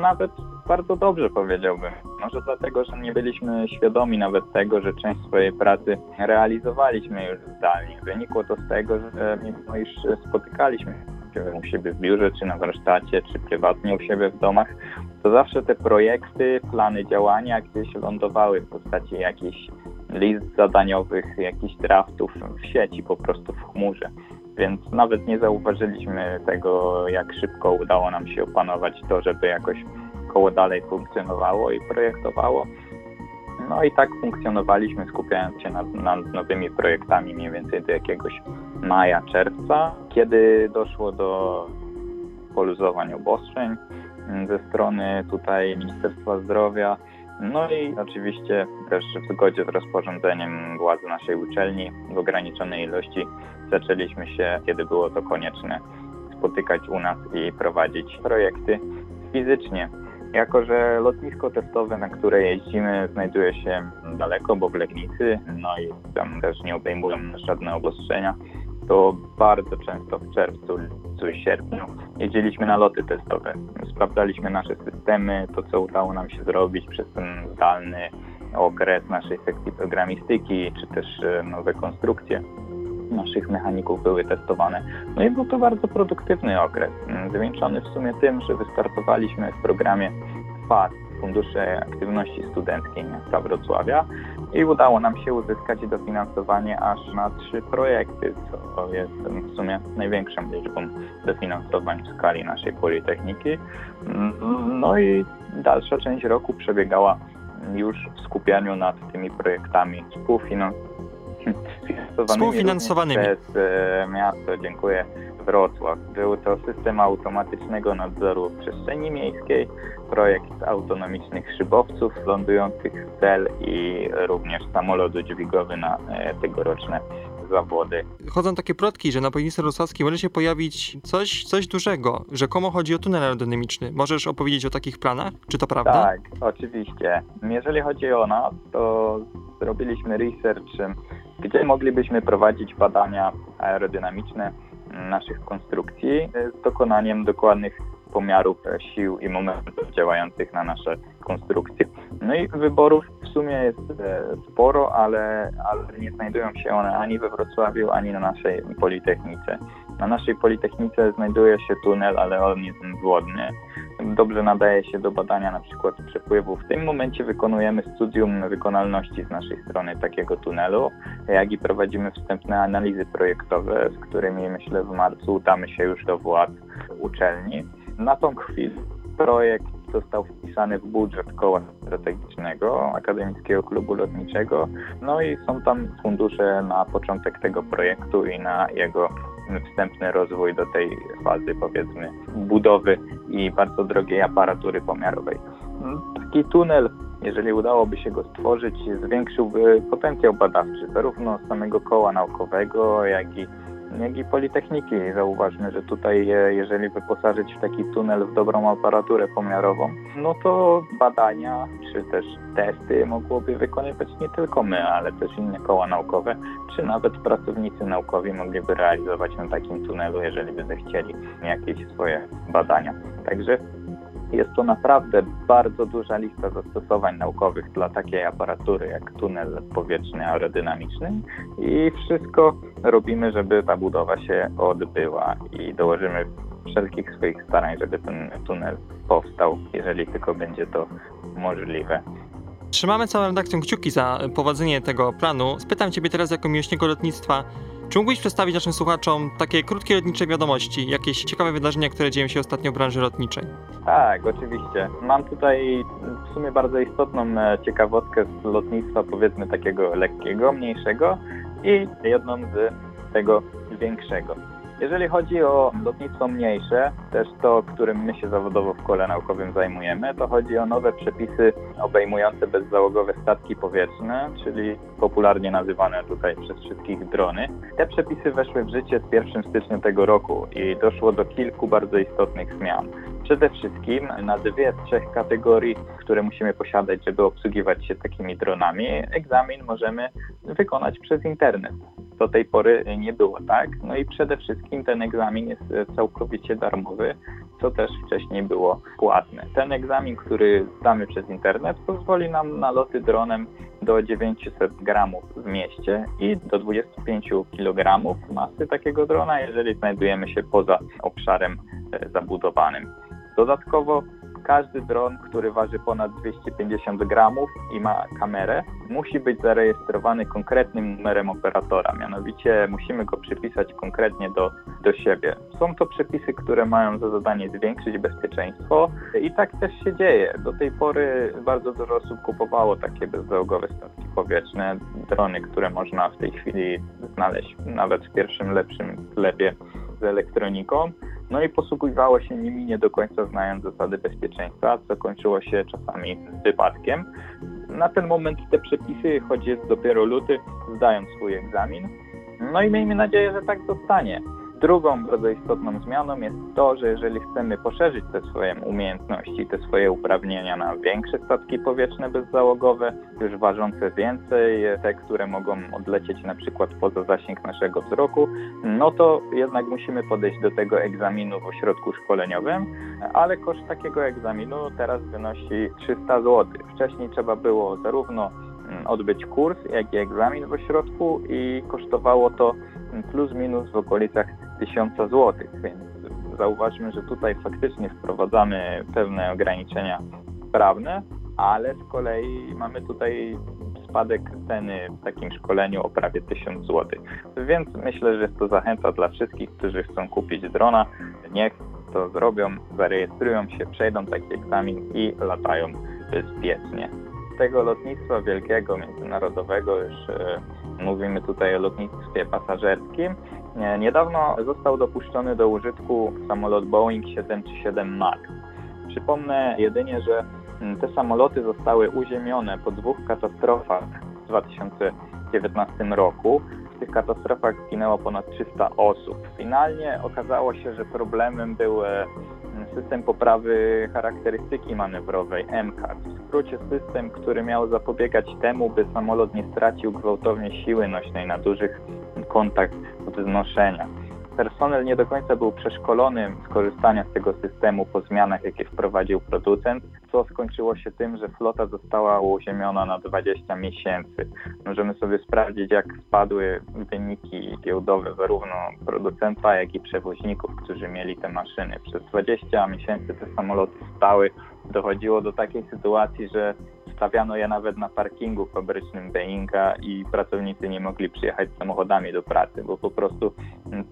[SPEAKER 12] nawet bardzo dobrze powiedziałbym. Może dlatego, że nie byliśmy świadomi nawet tego, że część swojej pracy realizowaliśmy już zdalnie. Wynikło to z tego, że mimo iż spotykaliśmy u siebie w biurze, czy na warsztacie, czy prywatnie u siebie w domach, to zawsze te projekty, plany działania gdzieś lądowały w postaci jakichś list zadaniowych, jakichś draftów w sieci, po prostu w chmurze. Więc nawet nie zauważyliśmy tego, jak szybko udało nam się opanować to, żeby jakoś koło dalej funkcjonowało i projektowało. No i tak funkcjonowaliśmy, skupiając się nad, nad nowymi projektami mniej więcej do jakiegoś maja, czerwca, kiedy doszło do poluzowań obostrzeń ze strony tutaj Ministerstwa Zdrowia. No i oczywiście też w zgodzie z rozporządzeniem władzy naszej uczelni w ograniczonej ilości zaczęliśmy się, kiedy było to konieczne, spotykać u nas i prowadzić projekty fizycznie. Jako, że lotnisko testowe, na które jeździmy, znajduje się daleko, bo w Legnicy, no i tam też nie obejmują żadne obostrzenia, to bardzo często w czerwcu, lipcu i sierpniu jeździliśmy na loty testowe. Sprawdzaliśmy nasze systemy, to co udało nam się zrobić przez ten zdalny okres naszej sekcji programistyki, czy też e, nowe konstrukcje naszych mechaników były testowane. No i był to bardzo produktywny okres, mm, zwieńczony w sumie tym, że wystartowaliśmy w programie FAS, Fundusze Aktywności Studenckiej Miasta Wrocławia i udało nam się uzyskać dofinansowanie aż na trzy projekty, co jest w sumie największą liczbą dofinansowań w skali naszej Politechniki. Mm, no i dalsza część roku przebiegała już w skupianiu nad tymi projektami współfinansowymi
[SPEAKER 3] Współfinansowanymi
[SPEAKER 12] przez e, miasto, dziękuję, Wrocław. Był to system automatycznego nadzoru przestrzeni miejskiej, projekt autonomicznych szybowców lądujących w cel i również samolot dźwigowy na e, tegoroczne
[SPEAKER 3] Chodzą takie plotki, że na boisku wrocławskim może się pojawić coś, coś dużego. Rzekomo chodzi o tunel aerodynamiczny. Możesz opowiedzieć o takich planach? Czy to prawda?
[SPEAKER 12] Tak, oczywiście. Jeżeli chodzi o nas, to zrobiliśmy research, gdzie moglibyśmy prowadzić badania aerodynamiczne naszych konstrukcji z dokonaniem dokładnych pomiarów sił i momentów działających na nasze konstrukcje. No i wyborów w sumie jest e, sporo, ale, ale nie znajdują się one ani we Wrocławiu, ani na naszej Politechnice. Na naszej Politechnice znajduje się tunel, ale on jest wodny. Dobrze nadaje się do badania na przykład przepływu. W tym momencie wykonujemy studium wykonalności z naszej strony takiego tunelu, jak i prowadzimy wstępne analizy projektowe, z którymi myślę w marcu udamy się już do władz uczelni. Na tą chwilę projekt został wpisany w budżet koła strategicznego Akademickiego Klubu Lotniczego. No i są tam fundusze na początek tego projektu i na jego wstępny rozwój do tej fazy, powiedzmy, budowy i bardzo drogiej aparatury pomiarowej. Taki tunel, jeżeli udałoby się go stworzyć, zwiększyłby potencjał badawczy zarówno samego koła naukowego, jak i i Politechniki. Zauważmy, że tutaj e, jeżeli wyposażyć w taki tunel w dobrą aparaturę pomiarową, no to badania czy też testy mogłoby wykonywać nie tylko my, ale też inne koła naukowe, czy nawet pracownicy naukowi mogliby realizować na takim tunelu, jeżeli by zechcieli jakieś swoje badania. Także jest to naprawdę bardzo duża lista zastosowań naukowych dla takiej aparatury jak tunel powietrzny aerodynamiczny i wszystko robimy, żeby ta budowa się odbyła i dołożymy wszelkich swoich starań, żeby ten tunel powstał, jeżeli tylko będzie to możliwe.
[SPEAKER 3] Trzymamy całą redakcją kciuki za powodzenie tego planu. Spytam Ciebie teraz jako miłośnika lotnictwa, czy mógłbyś przedstawić naszym słuchaczom takie krótkie lotnicze wiadomości, jakieś ciekawe wydarzenia, które dzieją się ostatnio w branży lotniczej?
[SPEAKER 12] Tak, oczywiście. Mam tutaj w sumie bardzo istotną e, ciekawostkę z lotnictwa, powiedzmy takiego lekkiego, mniejszego i jedną z tego większego. Jeżeli chodzi o lotnictwo mniejsze, też to, którym my się zawodowo w kole naukowym zajmujemy, to chodzi o nowe przepisy obejmujące bezzałogowe statki powietrzne, czyli popularnie nazywane tutaj przez wszystkich drony. Te przepisy weszły w życie z 1 stycznia tego roku i doszło do kilku bardzo istotnych zmian. Przede wszystkim na dwie z trzech kategorii, które musimy posiadać, żeby obsługiwać się takimi dronami, egzamin możemy wykonać przez internet. Do tej pory nie było tak. No i przede wszystkim ten egzamin jest całkowicie darmowy, co też wcześniej było płatne. Ten egzamin, który zdamy przez internet, pozwoli nam na loty dronem do 900 gramów w mieście i do 25 kg masy takiego drona, jeżeli znajdujemy się poza obszarem e, zabudowanym. Dodatkowo każdy dron, który waży ponad 250 gramów i ma kamerę, musi być zarejestrowany konkretnym numerem operatora. Mianowicie musimy go przypisać konkretnie do, do siebie. Są to przepisy, które mają za zadanie zwiększyć bezpieczeństwo i tak też się dzieje. Do tej pory bardzo dużo osób kupowało takie bezzałogowe statki powietrzne, drony, które można w tej chwili znaleźć nawet w pierwszym lepszym sklepie z elektroniką. No i posługiwało się nimi nie do końca znając zasady bezpieczeństwa, co kończyło się czasami wypadkiem. Na ten moment te przepisy, choć jest dopiero luty, zdają swój egzamin. No i miejmy nadzieję, że tak zostanie. Drugą bardzo istotną zmianą jest to, że jeżeli chcemy poszerzyć te swoje umiejętności, te swoje uprawnienia na większe statki powietrzne bezzałogowe, już ważące więcej, te, które mogą odlecieć na przykład poza zasięg naszego wzroku, no to jednak musimy podejść do tego egzaminu w ośrodku szkoleniowym, ale koszt takiego egzaminu teraz wynosi 300 zł. Wcześniej trzeba było zarówno mm, odbyć kurs, jak i egzamin w ośrodku i kosztowało to plus minus w okolicach 1000 zł, więc zauważmy, że tutaj faktycznie wprowadzamy pewne ograniczenia prawne, ale z kolei mamy tutaj spadek ceny w takim szkoleniu o prawie 1000 zł. Więc myślę, że to zachęta dla wszystkich, którzy chcą kupić drona. Niech to zrobią, zarejestrują się, przejdą taki egzamin i latają bezpiecznie. Tego lotnictwa wielkiego, międzynarodowego już e, mówimy tutaj o lotnictwie pasażerskim. Niedawno został dopuszczony do użytku samolot Boeing 737 MAX. Przypomnę jedynie, że te samoloty zostały uziemione po dwóch katastrofach w 2019 roku. W tych katastrofach zginęło ponad 300 osób. Finalnie okazało się, że problemem był e, system poprawy charakterystyki manewrowej MCAS. W skrócie system, który miał zapobiegać temu, by samolot nie stracił gwałtownie siły nośnej na dużych kątach wznoszenia. Personel nie do końca był przeszkolony z korzystania z tego systemu po zmianach, jakie wprowadził producent, co skończyło się tym, że flota została uziemiona na 20 miesięcy. Możemy sobie sprawdzić, jak spadły wyniki giełdowe zarówno producenta, jak i przewoźników, którzy mieli te maszyny. Przez 20 miesięcy te samoloty stały. Dochodziło do takiej sytuacji, że stawiano je nawet na parkingu fabrycznym Boeinga i pracownicy nie mogli przyjechać samochodami do pracy, bo po prostu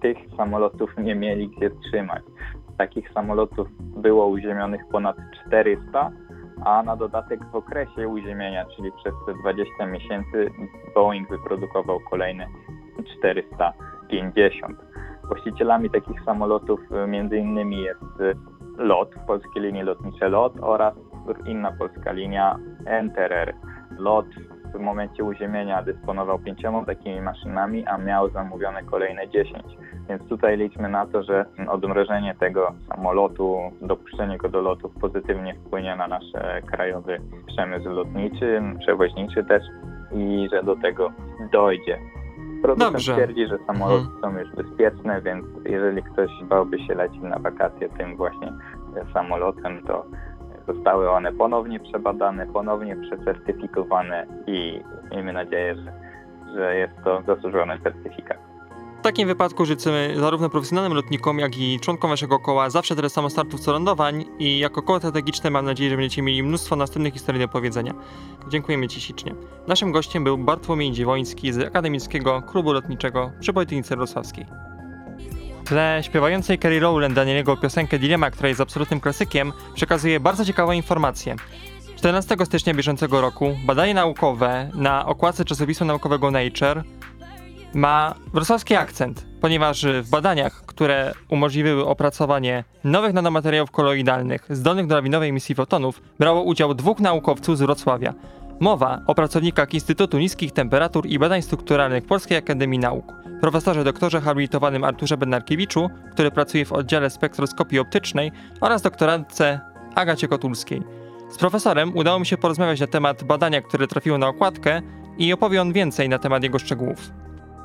[SPEAKER 12] tych samolotów nie mieli gdzie trzymać. Takich samolotów było uziemionych ponad 400, a na dodatek w okresie uziemienia, czyli przez te 20 miesięcy, Boeing wyprodukował kolejne 450. Właścicielami takich samolotów między innymi jest LOT, Polskie Linie Lotnicze LOT oraz inna polska linia Enterer. LOT w momencie uziemienia dysponował pięcioma takimi maszynami, a miał zamówione kolejne 10. Więc tutaj liczmy na to, że odmrożenie tego samolotu, dopuszczenie go do lotów pozytywnie wpłynie na nasz krajowy przemysł lotniczy, przewoźniczy też i że do tego dojdzie. Producent
[SPEAKER 3] Dobrze.
[SPEAKER 12] twierdzi, że samoloty
[SPEAKER 3] Mhm.
[SPEAKER 12] są już bezpieczne, więc jeżeli ktoś bałby się lecieć na wakacje tym właśnie samolotem, to zostały one ponownie przebadane, ponownie przecertyfikowane i miejmy nadzieję, że, że jest to zasłużony certyfikat.
[SPEAKER 3] W takim wypadku życzymy zarówno profesjonalnym lotnikom, jak i członkom waszego koła zawsze tyle samo startów co lądowań i jako koło strategiczne mam nadzieję, że będziecie mieli mnóstwo następnych historii do powiedzenia. Dziękujemy Ci ślicznie. Naszym gościem był Bartłomiej Dziewoński z Akademickiego Klubu Lotniczego przy Politechnice Wrocławskiej. Tle śpiewającej Kerry Rowland Danielego piosenkę Dilemma, która jest absolutnym klasykiem, przekazuje bardzo ciekawą informację. 14 stycznia bieżącego roku badanie naukowe na okładce czasopisma naukowego Nature ma wrocławski akcent, ponieważ w badaniach, które umożliwiły opracowanie nowych nanomateriałów koloidalnych zdolnych do lawinowej emisji fotonów, brało udział dwóch naukowców z Wrocławia. Mowa o pracownikach Instytutu Niskich Temperatur i Badań Strukturalnych Polskiej Akademii Nauk, profesorze doktorze habilitowanym Arturze Bednarkiewiczu, który pracuje w oddziale spektroskopii optycznej oraz doktorantce Agacie Kotulskiej. Z profesorem udało mi się porozmawiać na temat badania, które trafiło na okładkę i opowie on więcej na temat jego szczegółów.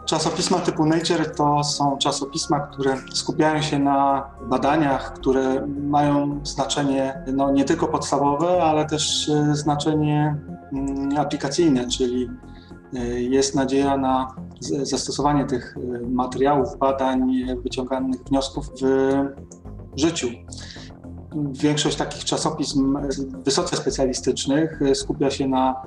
[SPEAKER 13] Czasopisma typu Nature to są czasopisma, które skupiają się na badaniach, które mają znaczenie no, nie tylko podstawowe, ale też e, znaczenie mm, aplikacyjne, czyli jest nadzieja na zastosowanie tych e, materiałów, badań, wyciąganych wniosków w życiu. Większość takich czasopism wysoce specjalistycznych skupia się na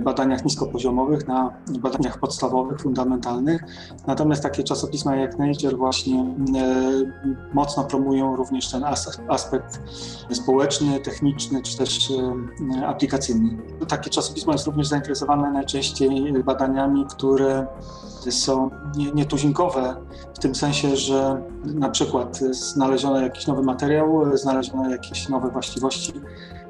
[SPEAKER 13] badaniach niskopoziomowych, na badaniach podstawowych, fundamentalnych. Natomiast takie czasopisma jak Nature właśnie e, mocno promują również ten aspekt społeczny, techniczny czy też e, aplikacyjny. Takie czasopismo jest również zainteresowane najczęściej badaniami, które są nietuzinkowe w tym sensie, że na przykład znaleziono jakiś nowy materiał, znaleziono jakieś nowe właściwości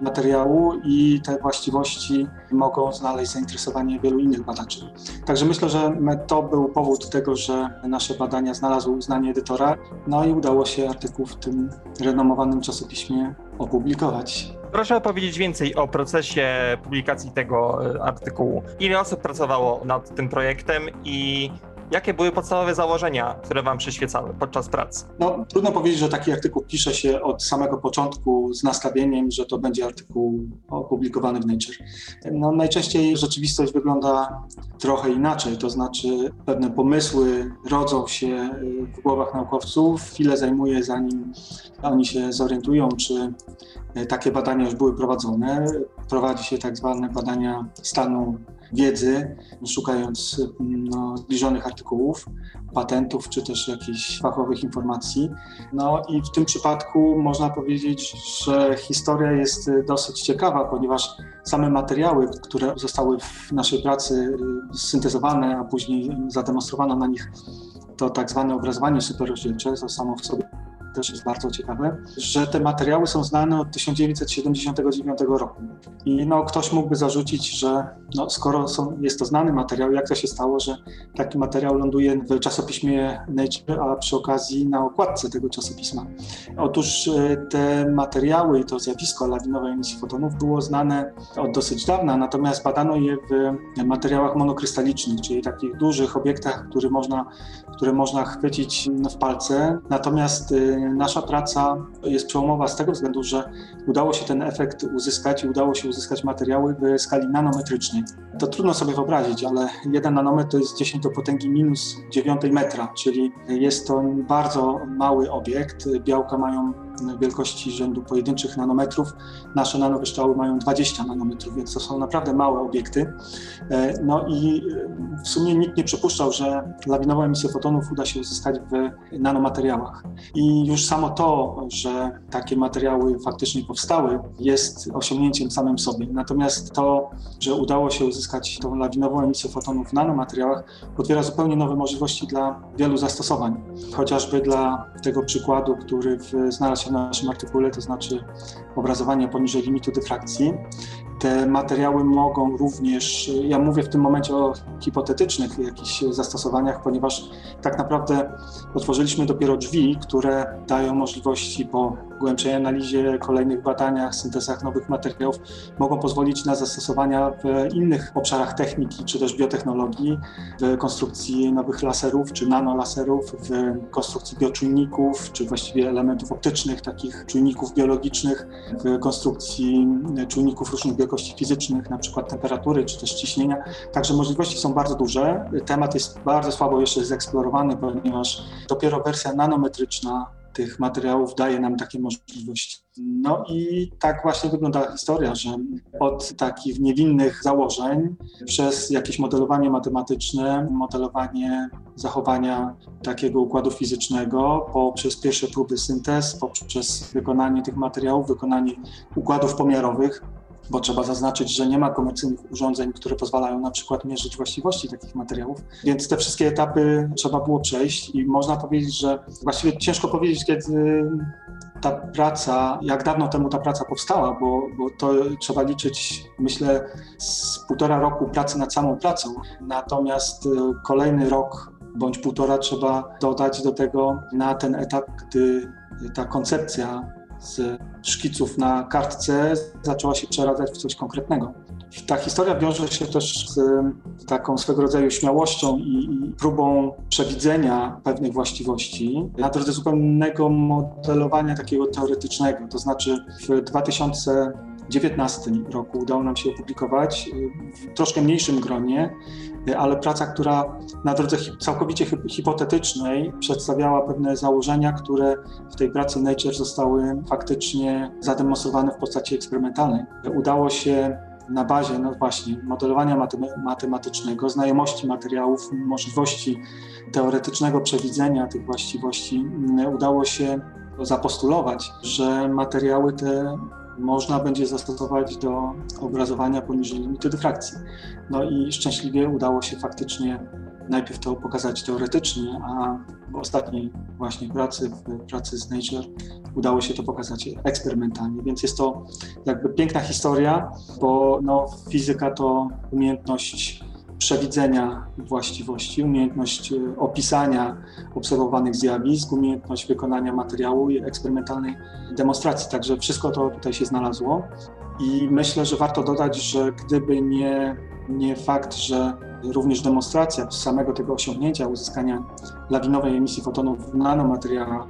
[SPEAKER 13] materiału i te właściwości mogą znaleźć zainteresowanie wielu innych badaczy. Także myślę, że to był powód tego, że nasze badania znalazły uznanie edytora, no i udało się artykuł w tym renomowanym czasopiśmie opublikować.
[SPEAKER 3] Proszę opowiedzieć więcej o procesie publikacji tego e, artykułu. Ile osób pracowało nad tym projektem i Jakie były podstawowe założenia, które Wam przyświecały podczas pracy?
[SPEAKER 13] No, trudno powiedzieć, że taki artykuł pisze się od samego początku z nastawieniem, że to będzie artykuł opublikowany w Nature. No, najczęściej rzeczywistość wygląda trochę inaczej, to znaczy pewne pomysły rodzą się w głowach naukowców, chwilę zajmuje zanim oni się zorientują, czy takie badania już były prowadzone. Prowadzi się tak zwane badania stanu wiedzy, szukając no, zbliżonych artykułów, patentów czy też jakichś fachowych informacji. No i w tym przypadku można powiedzieć, że historia jest dosyć ciekawa, ponieważ same materiały, które zostały w naszej pracy syntezowane, a później zademonstrowano na nich to tak zwane obrazowanie superrozdzielcze, to samo w sobie też jest bardzo ciekawe, że te materiały są znane od 1979 roku. I no, ktoś mógłby zarzucić, że no, skoro są, jest to znany materiał, jak to się stało, że taki materiał ląduje w czasopiśmie Nature, a przy okazji na okładce tego czasopisma. Otóż e, te materiały i to zjawisko lawinowej emisji fotonów było znane od dosyć dawna, natomiast badano je w materiałach monokrystalicznych, czyli takich dużych obiektach, które można, które można chwycić w palce. Natomiast e, nasza praca jest przełomowa z tego względu, że udało się ten efekt uzyskać i udało się uzyskać materiały w skali nanometrycznej. To trudno sobie wyobrazić, ale jeden nanometr to jest 10 do potęgi minus 9 metra, czyli jest to bardzo mały obiekt. Białka mają wielkości rzędu pojedynczych nanometrów. Nasze nanokryształy mają 20 nanometrów, więc to są naprawdę małe obiekty. E, no i w sumie nikt nie przypuszczał, że lawinową emisję fotonów uda się uzyskać w nanomateriałach. I już samo to, że takie materiały faktycznie powstały, jest osiągnięciem samym sobie. Natomiast to, że udało się uzyskać tą lawinową emisję fotonów w nanomateriałach, otwiera zupełnie nowe możliwości dla wielu zastosowań. Chociażby dla tego przykładu, który znalazł się naszym artykule, to znaczy obrazowania poniżej limitu dyfrakcji. Te materiały mogą również, ja mówię w tym momencie o hipotetycznych jakichś zastosowaniach, ponieważ tak naprawdę otworzyliśmy dopiero drzwi, które dają możliwości po głębszej analizie, kolejnych badaniach, syntezach nowych materiałów, mogą pozwolić na zastosowania w innych obszarach techniki czy też biotechnologii, w konstrukcji nowych laserów czy nanolaserów, w konstrukcji bioczujników, czy właściwie elementów optycznych, takich czujników biologicznych, w konstrukcji czujników różnych wielkości fizycznych, na przykład temperatury czy też ciśnienia. Także możliwości są bardzo duże. Temat jest bardzo słabo jeszcze zeksplorowany, ponieważ dopiero wersja nanometryczna tych materiałów daje nam takie możliwości. No i tak właśnie wygląda historia, że od takich niewinnych założeń przez jakieś modelowanie matematyczne, modelowanie zachowania takiego układu fizycznego, poprzez pierwsze próby syntez, poprzez wykonanie tych materiałów, wykonanie układów pomiarowych, bo trzeba zaznaczyć, że nie ma komercyjnych urządzeń, które pozwalają na przykład mierzyć właściwości takich materiałów. Więc te wszystkie etapy trzeba było przejść i można powiedzieć, że właściwie ciężko powiedzieć, kiedy ta praca, jak dawno temu ta praca powstała, bo, bo to trzeba liczyć, myślę, z półtora roku pracy nad samą pracą. Natomiast e, kolejny rok bądź półtora trzeba dodać do tego na ten etap, gdy ta koncepcja z szkiców na kartce zaczęła się przeradzać w coś konkretnego. Ta historia wiąże się też z taką swego rodzaju śmiałością i, próbą przewidzenia pewnych właściwości na drodze zupełnego modelowania takiego teoretycznego. To znaczy w 2019 roku udało nam się opublikować w troszkę mniejszym gronie ale praca, która na drodze całkowicie hipotetycznej przedstawiała pewne założenia, które w tej pracy Nature zostały faktycznie zademonstrowane w postaci eksperymentalnej. Udało się na bazie, no właśnie, modelowania matematycznego, znajomości materiałów, możliwości teoretycznego przewidzenia tych właściwości, udało się zapostulować, że materiały te można będzie zastosować do obrazowania poniżej limitu dyfrakcji. No i szczęśliwie udało się faktycznie najpierw to pokazać teoretycznie, a w ostatniej właśnie pracy, w pracy z Nature, udało się to pokazać eksperymentalnie. Więc jest to jakby piękna historia, bo no, fizyka to umiejętność przewidzenia właściwości, umiejętność e, opisania obserwowanych zjawisk, umiejętność wykonania materiału i eksperymentalnej demonstracji. Także wszystko to tutaj się znalazło. I myślę, że warto dodać, że gdyby nie, nie fakt, że również demonstracja samego tego osiągnięcia uzyskania lawinowej emisji fotonów w nanomateriałach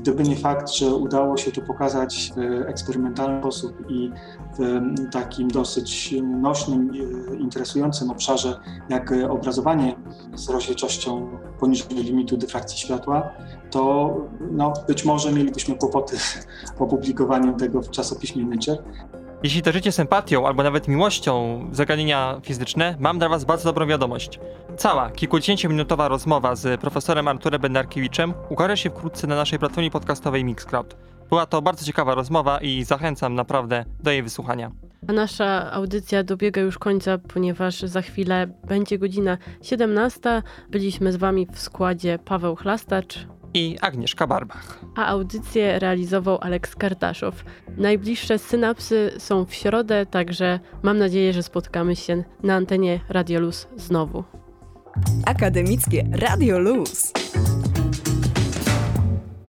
[SPEAKER 13] Gdyby nie fakt, że udało się to pokazać w eksperymentalny sposób i w takim dosyć nośnym, e, interesującym obszarze, jak obrazowanie z rozdzielczością poniżej limitu dyfrakcji światła, to no, być może mielibyśmy kłopoty z opublikowaniem tego w czasopiśmie Nature.
[SPEAKER 3] Jeśli darzycie sympatią albo nawet miłością zagadnienia fizyczne, mam dla Was bardzo dobrą wiadomość. Cała, kilkudziesięciominutowa rozmowa z profesorem Arturem Benarkiewiczem ukaże się wkrótce na naszej platformie podcastowej Mixcloud. Była to bardzo ciekawa rozmowa i zachęcam naprawdę do jej wysłuchania.
[SPEAKER 2] A nasza audycja dobiega już końca, ponieważ za chwilę będzie godzina 17. Byliśmy z Wami w składzie Paweł Chlastacz,
[SPEAKER 3] i Agnieszka Barbach.
[SPEAKER 2] A audycję realizował Aleks Kartaszow. Najbliższe synapsy są w środę, także mam nadzieję, że spotkamy się na antenie Radio Luz znowu.
[SPEAKER 11] Akademickie Radio Luz.